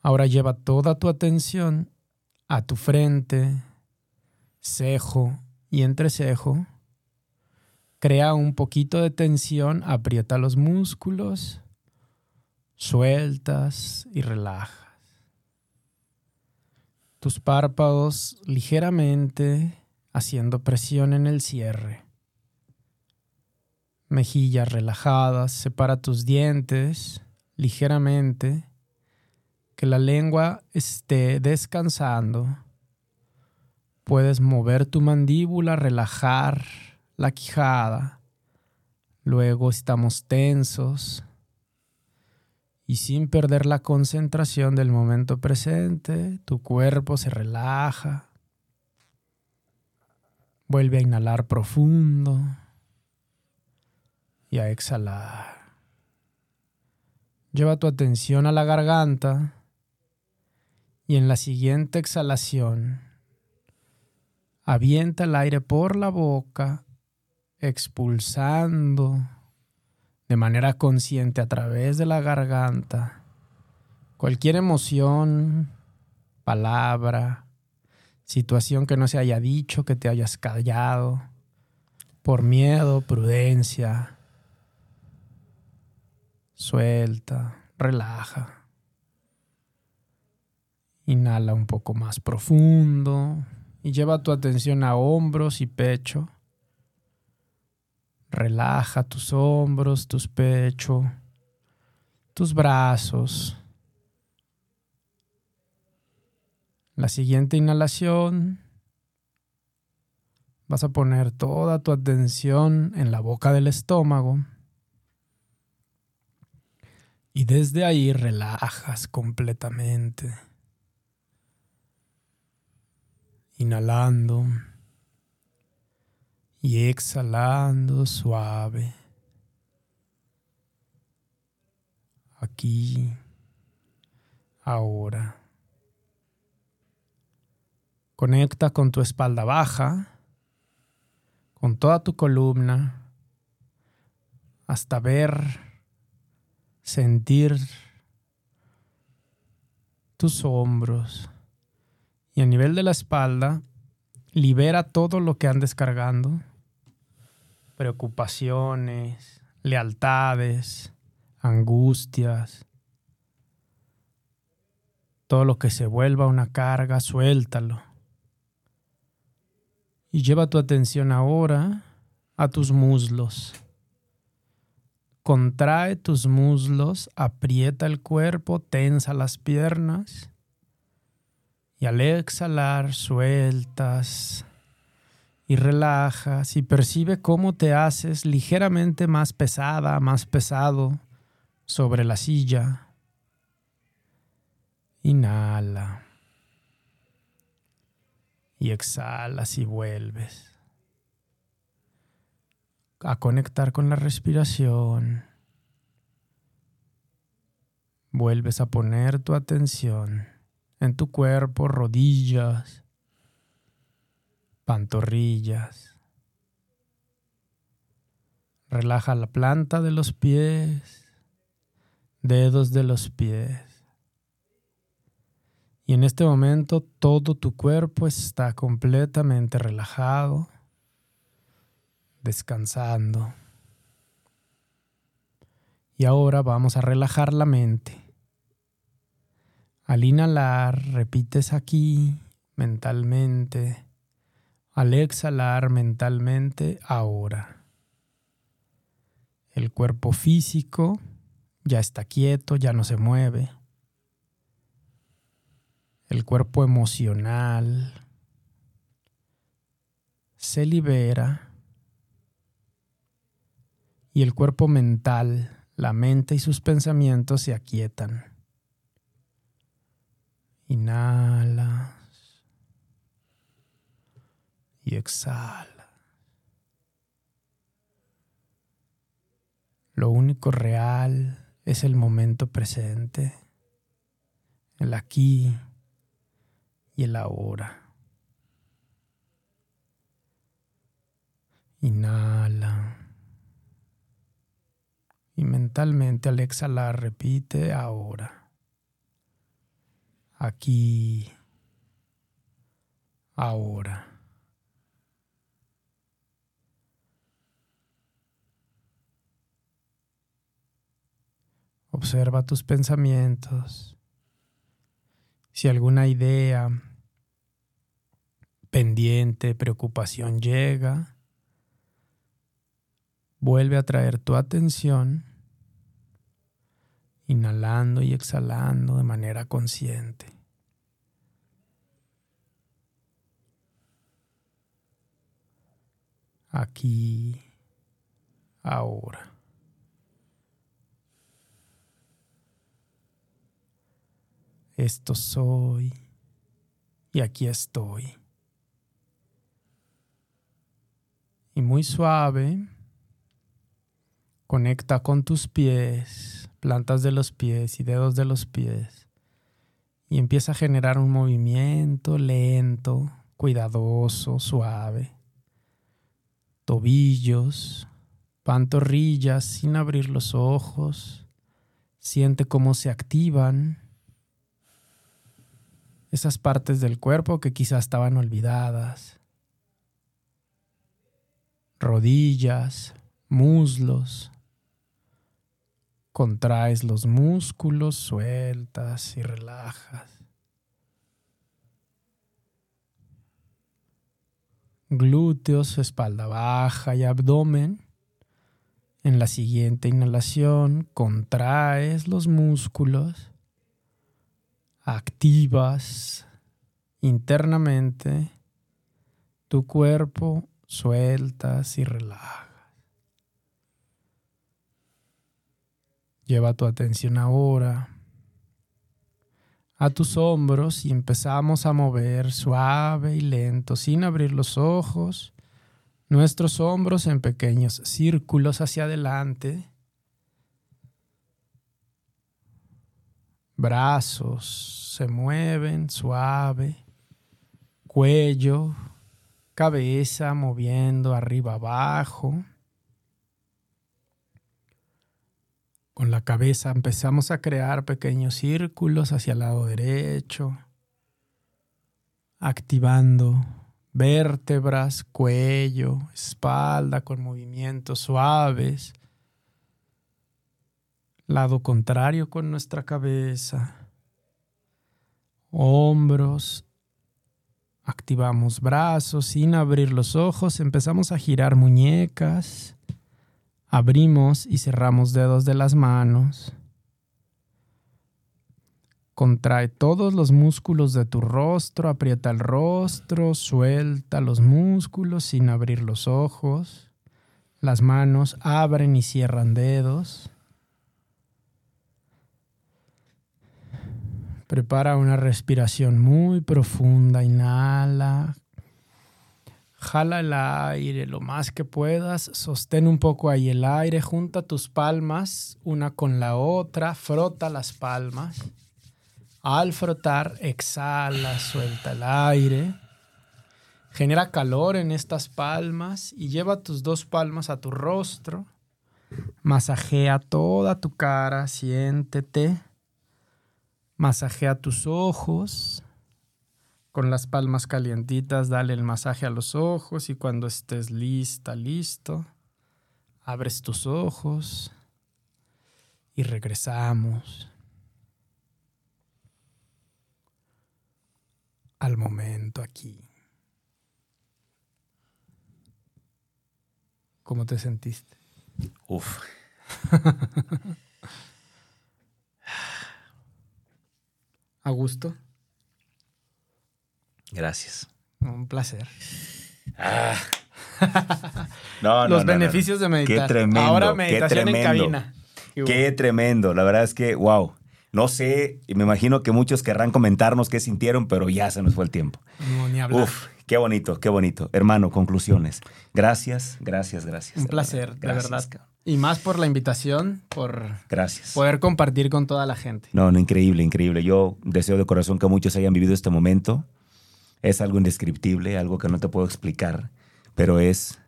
Ahora lleva toda tu atención a tu frente, cejo y entrecejo. Crea un poquito de tensión, aprieta los músculos, sueltas y relajas. Tus párpados ligeramente haciendo presión en el cierre. Mejillas relajadas, separa tus dientes ligeramente que la lengua esté descansando. Puedes mover tu mandíbula, relajar la quijada. Luego estamos tensos y sin perder la concentración del momento presente, tu cuerpo se relaja. Vuelve a inhalar profundo y a exhalar. Lleva tu atención a la garganta y en la siguiente exhalación avienta el aire por la boca, expulsando de manera consciente a través de la garganta cualquier emoción, palabra, situación que no se haya dicho, que te hayas callado, por miedo, prudencia. Suelta, relaja. Inhala un poco más profundo y lleva tu atención a hombros y pecho. Relaja tus hombros, tus pechos, tus brazos. La siguiente inhalación, Vas a poner toda tu atención en la boca del estómago. Y desde ahí relajas completamente. Inhalando y exhalando suave. Aquí, ahora. Conecta con tu espalda baja con toda tu columna hasta ver, sentir tus hombros y a nivel de la espalda libera todo lo que andes cargando, preocupaciones, lealtades, angustias, todo lo que se vuelva una carga, suéltalo. Y lleva tu atención ahora a tus muslos. Contrae tus muslos, aprieta el cuerpo, tensa las piernas. Y al exhalar sueltas y relajas y percibe cómo te haces ligeramente más pesada, más pesado sobre la silla. Inhala y exhalas y vuelves a conectar con la respiración. Vuelves a poner tu atención en tu cuerpo, rodillas, pantorrillas. Relaja la planta de los pies, dedos de los pies. Y en este momento todo tu cuerpo está completamente relajado, descansando. Y ahora vamos a relajar la mente. Al inhalar, repites aquí mentalmente. Al exhalar mentalmente, ahora. El cuerpo físico ya está quieto, ya no se mueve el cuerpo emocional se libera y el cuerpo mental, la mente y sus pensamientos se aquietan. Inhalas y exhalas. Lo único real es el momento presente, el aquí y el ahora. Inhala. Y mentalmente al exhalar repite ahora. Aquí. Ahora. Observa tus pensamientos si alguna idea pendiente, preocupación llega, vuelve a traer tu atención, inhalando y exhalando de manera consciente. Aquí, ahora. Esto soy y aquí estoy. Y muy suave, conecta con tus pies, plantas de los pies y dedos de los pies. Y empieza a generar un movimiento lento, cuidadoso, suave. Tobillos, pantorrillas sin abrir los ojos. Siente cómo se activan esas partes del cuerpo que quizás estaban olvidadas. Rodillas, muslos. Contraes los músculos, sueltas y relajas. Glúteos, espalda baja y abdomen. En la siguiente inhalación contraes los músculos activas internamente, tu cuerpo sueltas y relajas. Lleva tu atención ahora a tus hombros y empezamos a mover suave y lento, sin abrir los ojos, nuestros hombros en pequeños círculos hacia adelante. Brazos se mueven suave, cuello, cabeza moviendo arriba abajo. Con la cabeza empezamos a crear pequeños círculos hacia el lado derecho, activando vértebras, cuello, espalda con movimientos suaves. Lado contrario con nuestra cabeza. Hombros. Activamos brazos sin abrir los ojos. Empezamos a girar muñecas. Abrimos y cerramos dedos de las manos. Contrae todos los músculos de tu rostro, aprieta el rostro, suelta los músculos sin abrir los ojos. Las manos abren y cierran dedos. Prepara una respiración muy profunda, inhala. Jala el aire lo más que puedas, sostén un poco ahí el aire, junta tus palmas una con la otra, frota las palmas. Al frotar, exhala, suelta el aire. Genera calor en estas palmas y lleva tus dos palmas a tu rostro. Masajea toda tu cara, siéntete. Masajea tus ojos. Con las palmas calientitas, dale el masaje a los ojos y cuando estés lista, listo, abres tus ojos y regresamos al momento aquí. ¿Cómo te sentiste? Uf. ¿A gusto? Gracias. Un placer. Ah. No, Los no, no, no. beneficios de meditar. Qué tremendo. Ahora qué meditación en tremendo. cabina. Qué tremendo. La verdad es que, wow. No sé, y me imagino que muchos querrán comentarnos qué sintieron, pero ya se nos fue el tiempo. No, ni hablar. Uf, qué bonito, qué bonito. Hermano, conclusiones. Gracias, gracias, gracias. Un placer, de verdad. Y más por la invitación, por Gracias. poder compartir con toda la gente. No, no, increíble, increíble. Yo deseo de corazón que muchos hayan vivido este momento. Es algo indescriptible, algo que no te puedo explicar, pero es,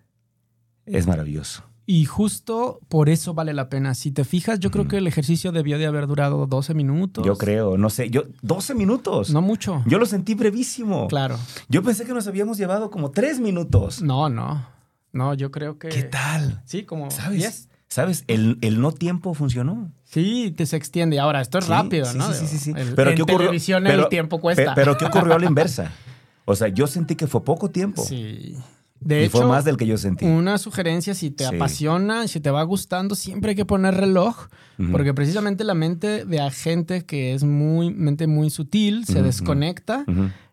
es maravilloso. Y justo por eso vale la pena. Si te fijas, yo creo que el ejercicio debió de haber durado 12 minutos. Yo creo, no sé, yo 12 minutos. No mucho. Yo lo sentí brevísimo. Claro. Yo pensé que nos habíamos llevado como 3 minutos. No, no. No, yo creo que. ¿Qué tal? Sí, como. ¿Sabes? 10. ¿Sabes? El, el no tiempo funcionó. Sí, te se extiende. Ahora, esto es Sí, rápido, sí, ¿no? sí, sí, sí. El- Pero en ¿qué ocurrió? televisión Pero- el tiempo cuesta. Pe- Pero ¿qué ocurrió a la inversa? O sea, yo sentí que fue poco tiempo. Sí. De y hecho, fue más del que yo sentí. una sugerencia, si te Sí. apasiona, si te va gustando, siempre hay que poner reloj, porque precisamente la mente de la gente que es muy, mente muy sutil, se desconecta.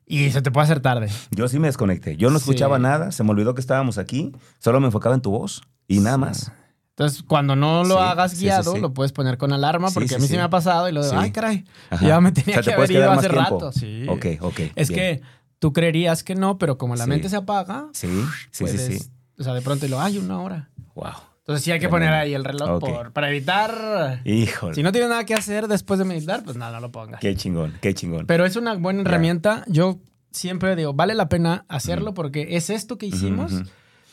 Y se te puede hacer tarde. Yo sí me desconecté. Yo no Sí. escuchaba nada, se me olvidó que estábamos aquí, solo me enfocaba en tu voz y nada más. Entonces, cuando no lo Sí, hagas sí, sí, guiado, sí. lo puedes poner con alarma, Sí, porque sí, a mí sí. sí. me ha pasado y lo de, Sí. ay, caray, Ajá. ya me O tenía sea, te que puedes haber ido hace tiempo. rato. Sí. Ok, ok. Es bien. que tú creerías que no, pero como la Sí. mente se apaga, Sí, sí, puedes, sí, sí. o sea, de pronto lo, ay, una hora. Wow. Entonces sí hay que poner ahí el reloj por- para evitar... Híjole. Si no tienes nada que hacer después de meditar, pues nada, no lo pongas. Qué chingón, qué chingón. Pero es una buena herramienta. Yo siempre digo, vale la pena hacerlo porque es esto que hicimos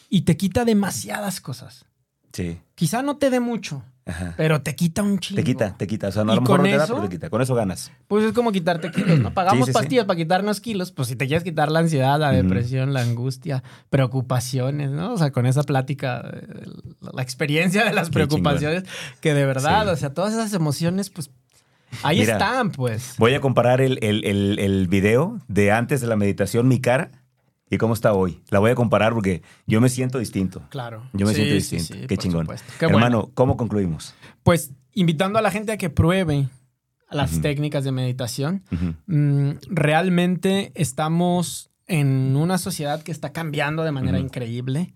y te quita demasiadas cosas. Sí. Quizá no te dé mucho, Ajá. pero te quita un chingo. Te quita, te quita. O sea, no, ¿Y a lo mejor no te da, pero te quita. Con eso ganas. Pues es como quitarte kilos, ¿no? Pagamos Sí, sí, sí. pastillas para quitarnos kilos. Pues si te quieres quitar la ansiedad, la depresión, la angustia, preocupaciones, ¿no? O sea, con esa plática, eh, la experiencia de las Qué preocupaciones, que de verdad, o sea, todas esas emociones, pues ahí Mira. están, pues. Voy a comparar el, el, el, el video de antes de la meditación, mi cara, y cómo está hoy. La voy a comparar porque yo me siento distinto. Claro. Yo me Sí, siento distinto. sí, Qué chingón. Qué bueno. Hermano, ¿cómo concluimos? Pues invitando a la gente a que pruebe las técnicas de meditación. Mm, realmente estamos en una sociedad que está cambiando de manera increíble.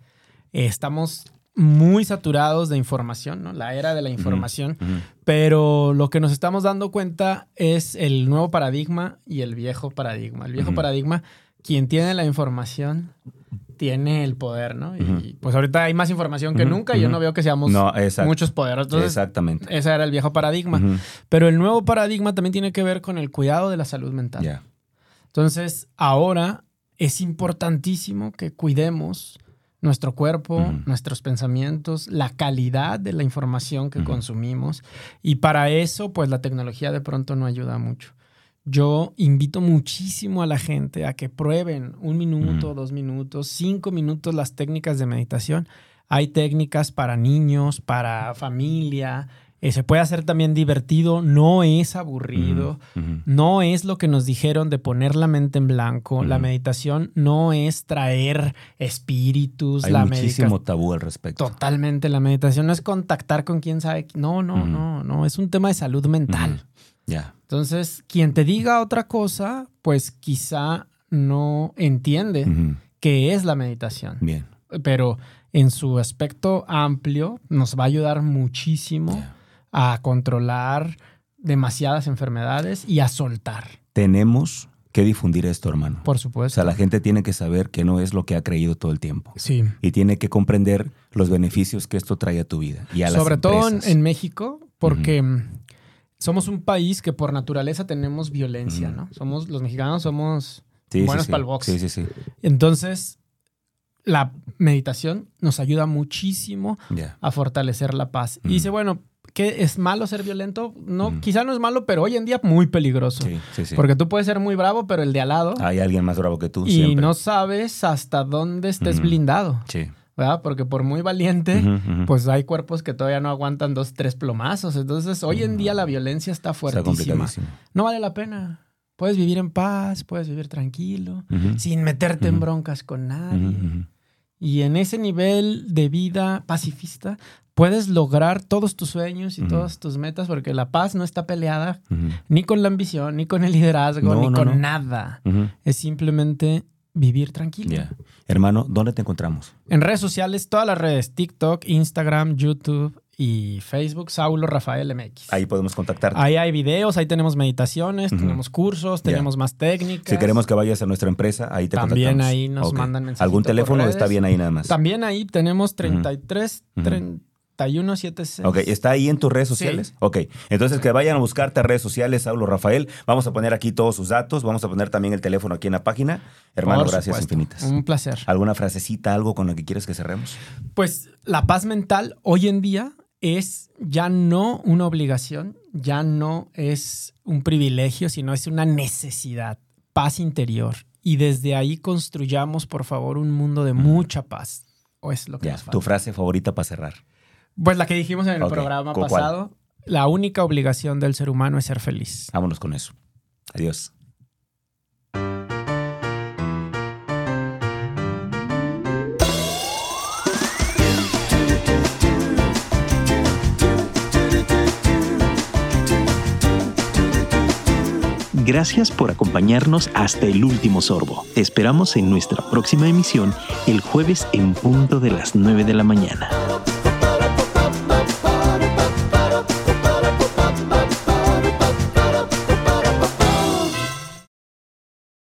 estamos muy saturados de información, ¿no? La era de la información. Pero lo que nos estamos dando cuenta es el nuevo paradigma y el viejo paradigma. El viejo paradigma, quien tiene la información tiene el poder, ¿no? Y pues ahorita hay más información que nunca y yo no veo que seamos muchos poderosos. Exactamente. Ese era el viejo paradigma. Pero el nuevo paradigma también tiene que ver con el cuidado de la salud mental. Entonces, ahora es importantísimo que cuidemos nuestro cuerpo, nuestros pensamientos, la calidad de la información que consumimos. Y para eso, pues la tecnología de pronto no ayuda mucho. Yo invito muchísimo a la gente a que prueben un minuto, dos minutos, cinco minutos las técnicas de meditación. Hay técnicas para niños, para familia. Eh, se puede hacer también divertido, no es aburrido, no es lo que nos dijeron de poner la mente en blanco. La meditación no es traer espíritus. Hay la muchísimo tabú al respecto. Totalmente, la meditación no es contactar con quién sabe. No, no, no, no, es un tema de salud mental. Ya. Entonces, quien te diga otra cosa, pues quizá no entiende qué es la meditación. Bien. Pero en su aspecto amplio nos va a ayudar muchísimo a controlar demasiadas enfermedades y a soltar. Tenemos que difundir esto, hermano. Por supuesto. O sea, la gente tiene que saber que no es lo que ha creído todo el tiempo. Sí. Y tiene que comprender los beneficios que esto trae a tu vida. Y a Sobre todo en, en, México, porque somos un país que por naturaleza tenemos violencia, ¿no? Somos, los mexicanos somos buenos para el box. Sí, sí, sí. Entonces, la meditación nos ayuda muchísimo a fortalecer la paz. Y dice, bueno, ¿qué es malo ser violento? No, quizá no es malo, pero hoy en día muy peligroso. Sí, sí, sí. Porque tú puedes ser muy bravo, pero el de al lado. Hay alguien más bravo que tú. Y no sabes hasta dónde estés blindado. Sí. ¿Verdad? Porque por muy valiente, pues hay cuerpos que todavía no aguantan dos, tres plomazos. Entonces, hoy en día la violencia está fuertísima. no vale la pena. Puedes vivir en paz, puedes vivir tranquilo, sin meterte en broncas con nadie. Y en ese nivel de vida pacifista, puedes lograr todos tus sueños y todas tus metas, porque la paz no está peleada ni con la ambición, ni con el liderazgo, ni con nada. Es simplemente vivir tranquilo. Hermano, ¿dónde te encontramos? En redes sociales, todas las redes, TikTok, Instagram, YouTube y Facebook, Saulo Rafael MX. Ahí podemos contactarte. Ahí hay videos, ahí tenemos meditaciones, tenemos cursos, tenemos más técnicas. Si queremos que vayas a nuestra empresa, ahí te También ahí nos mandan mensajes. ¿Algún teléfono está bien ahí nada más? También ahí tenemos 33, 30 3176. Ok, ¿está ahí en tus redes sociales? Sí. Ok, entonces que vayan a buscarte a redes sociales, Saulo Rafael. Vamos a poner aquí todos sus datos, vamos a poner también el teléfono aquí en la página. Hermano, gracias infinitas. Un placer. ¿Alguna frasecita, algo con lo que quieres que cerremos? Pues la paz mental hoy en día es ya no una obligación, ya no es un privilegio, sino es una necesidad, paz interior. Y desde ahí construyamos, por favor, un mundo de mucha paz. O es lo que nos falta. Tu frase favorita para cerrar. Pues la que dijimos en el programa pasado, la única obligación del ser humano es ser feliz. Vámonos con eso. Adiós. Gracias por acompañarnos hasta el último sorbo. Te esperamos en nuestra próxima emisión el jueves en punto de las 9 de la mañana.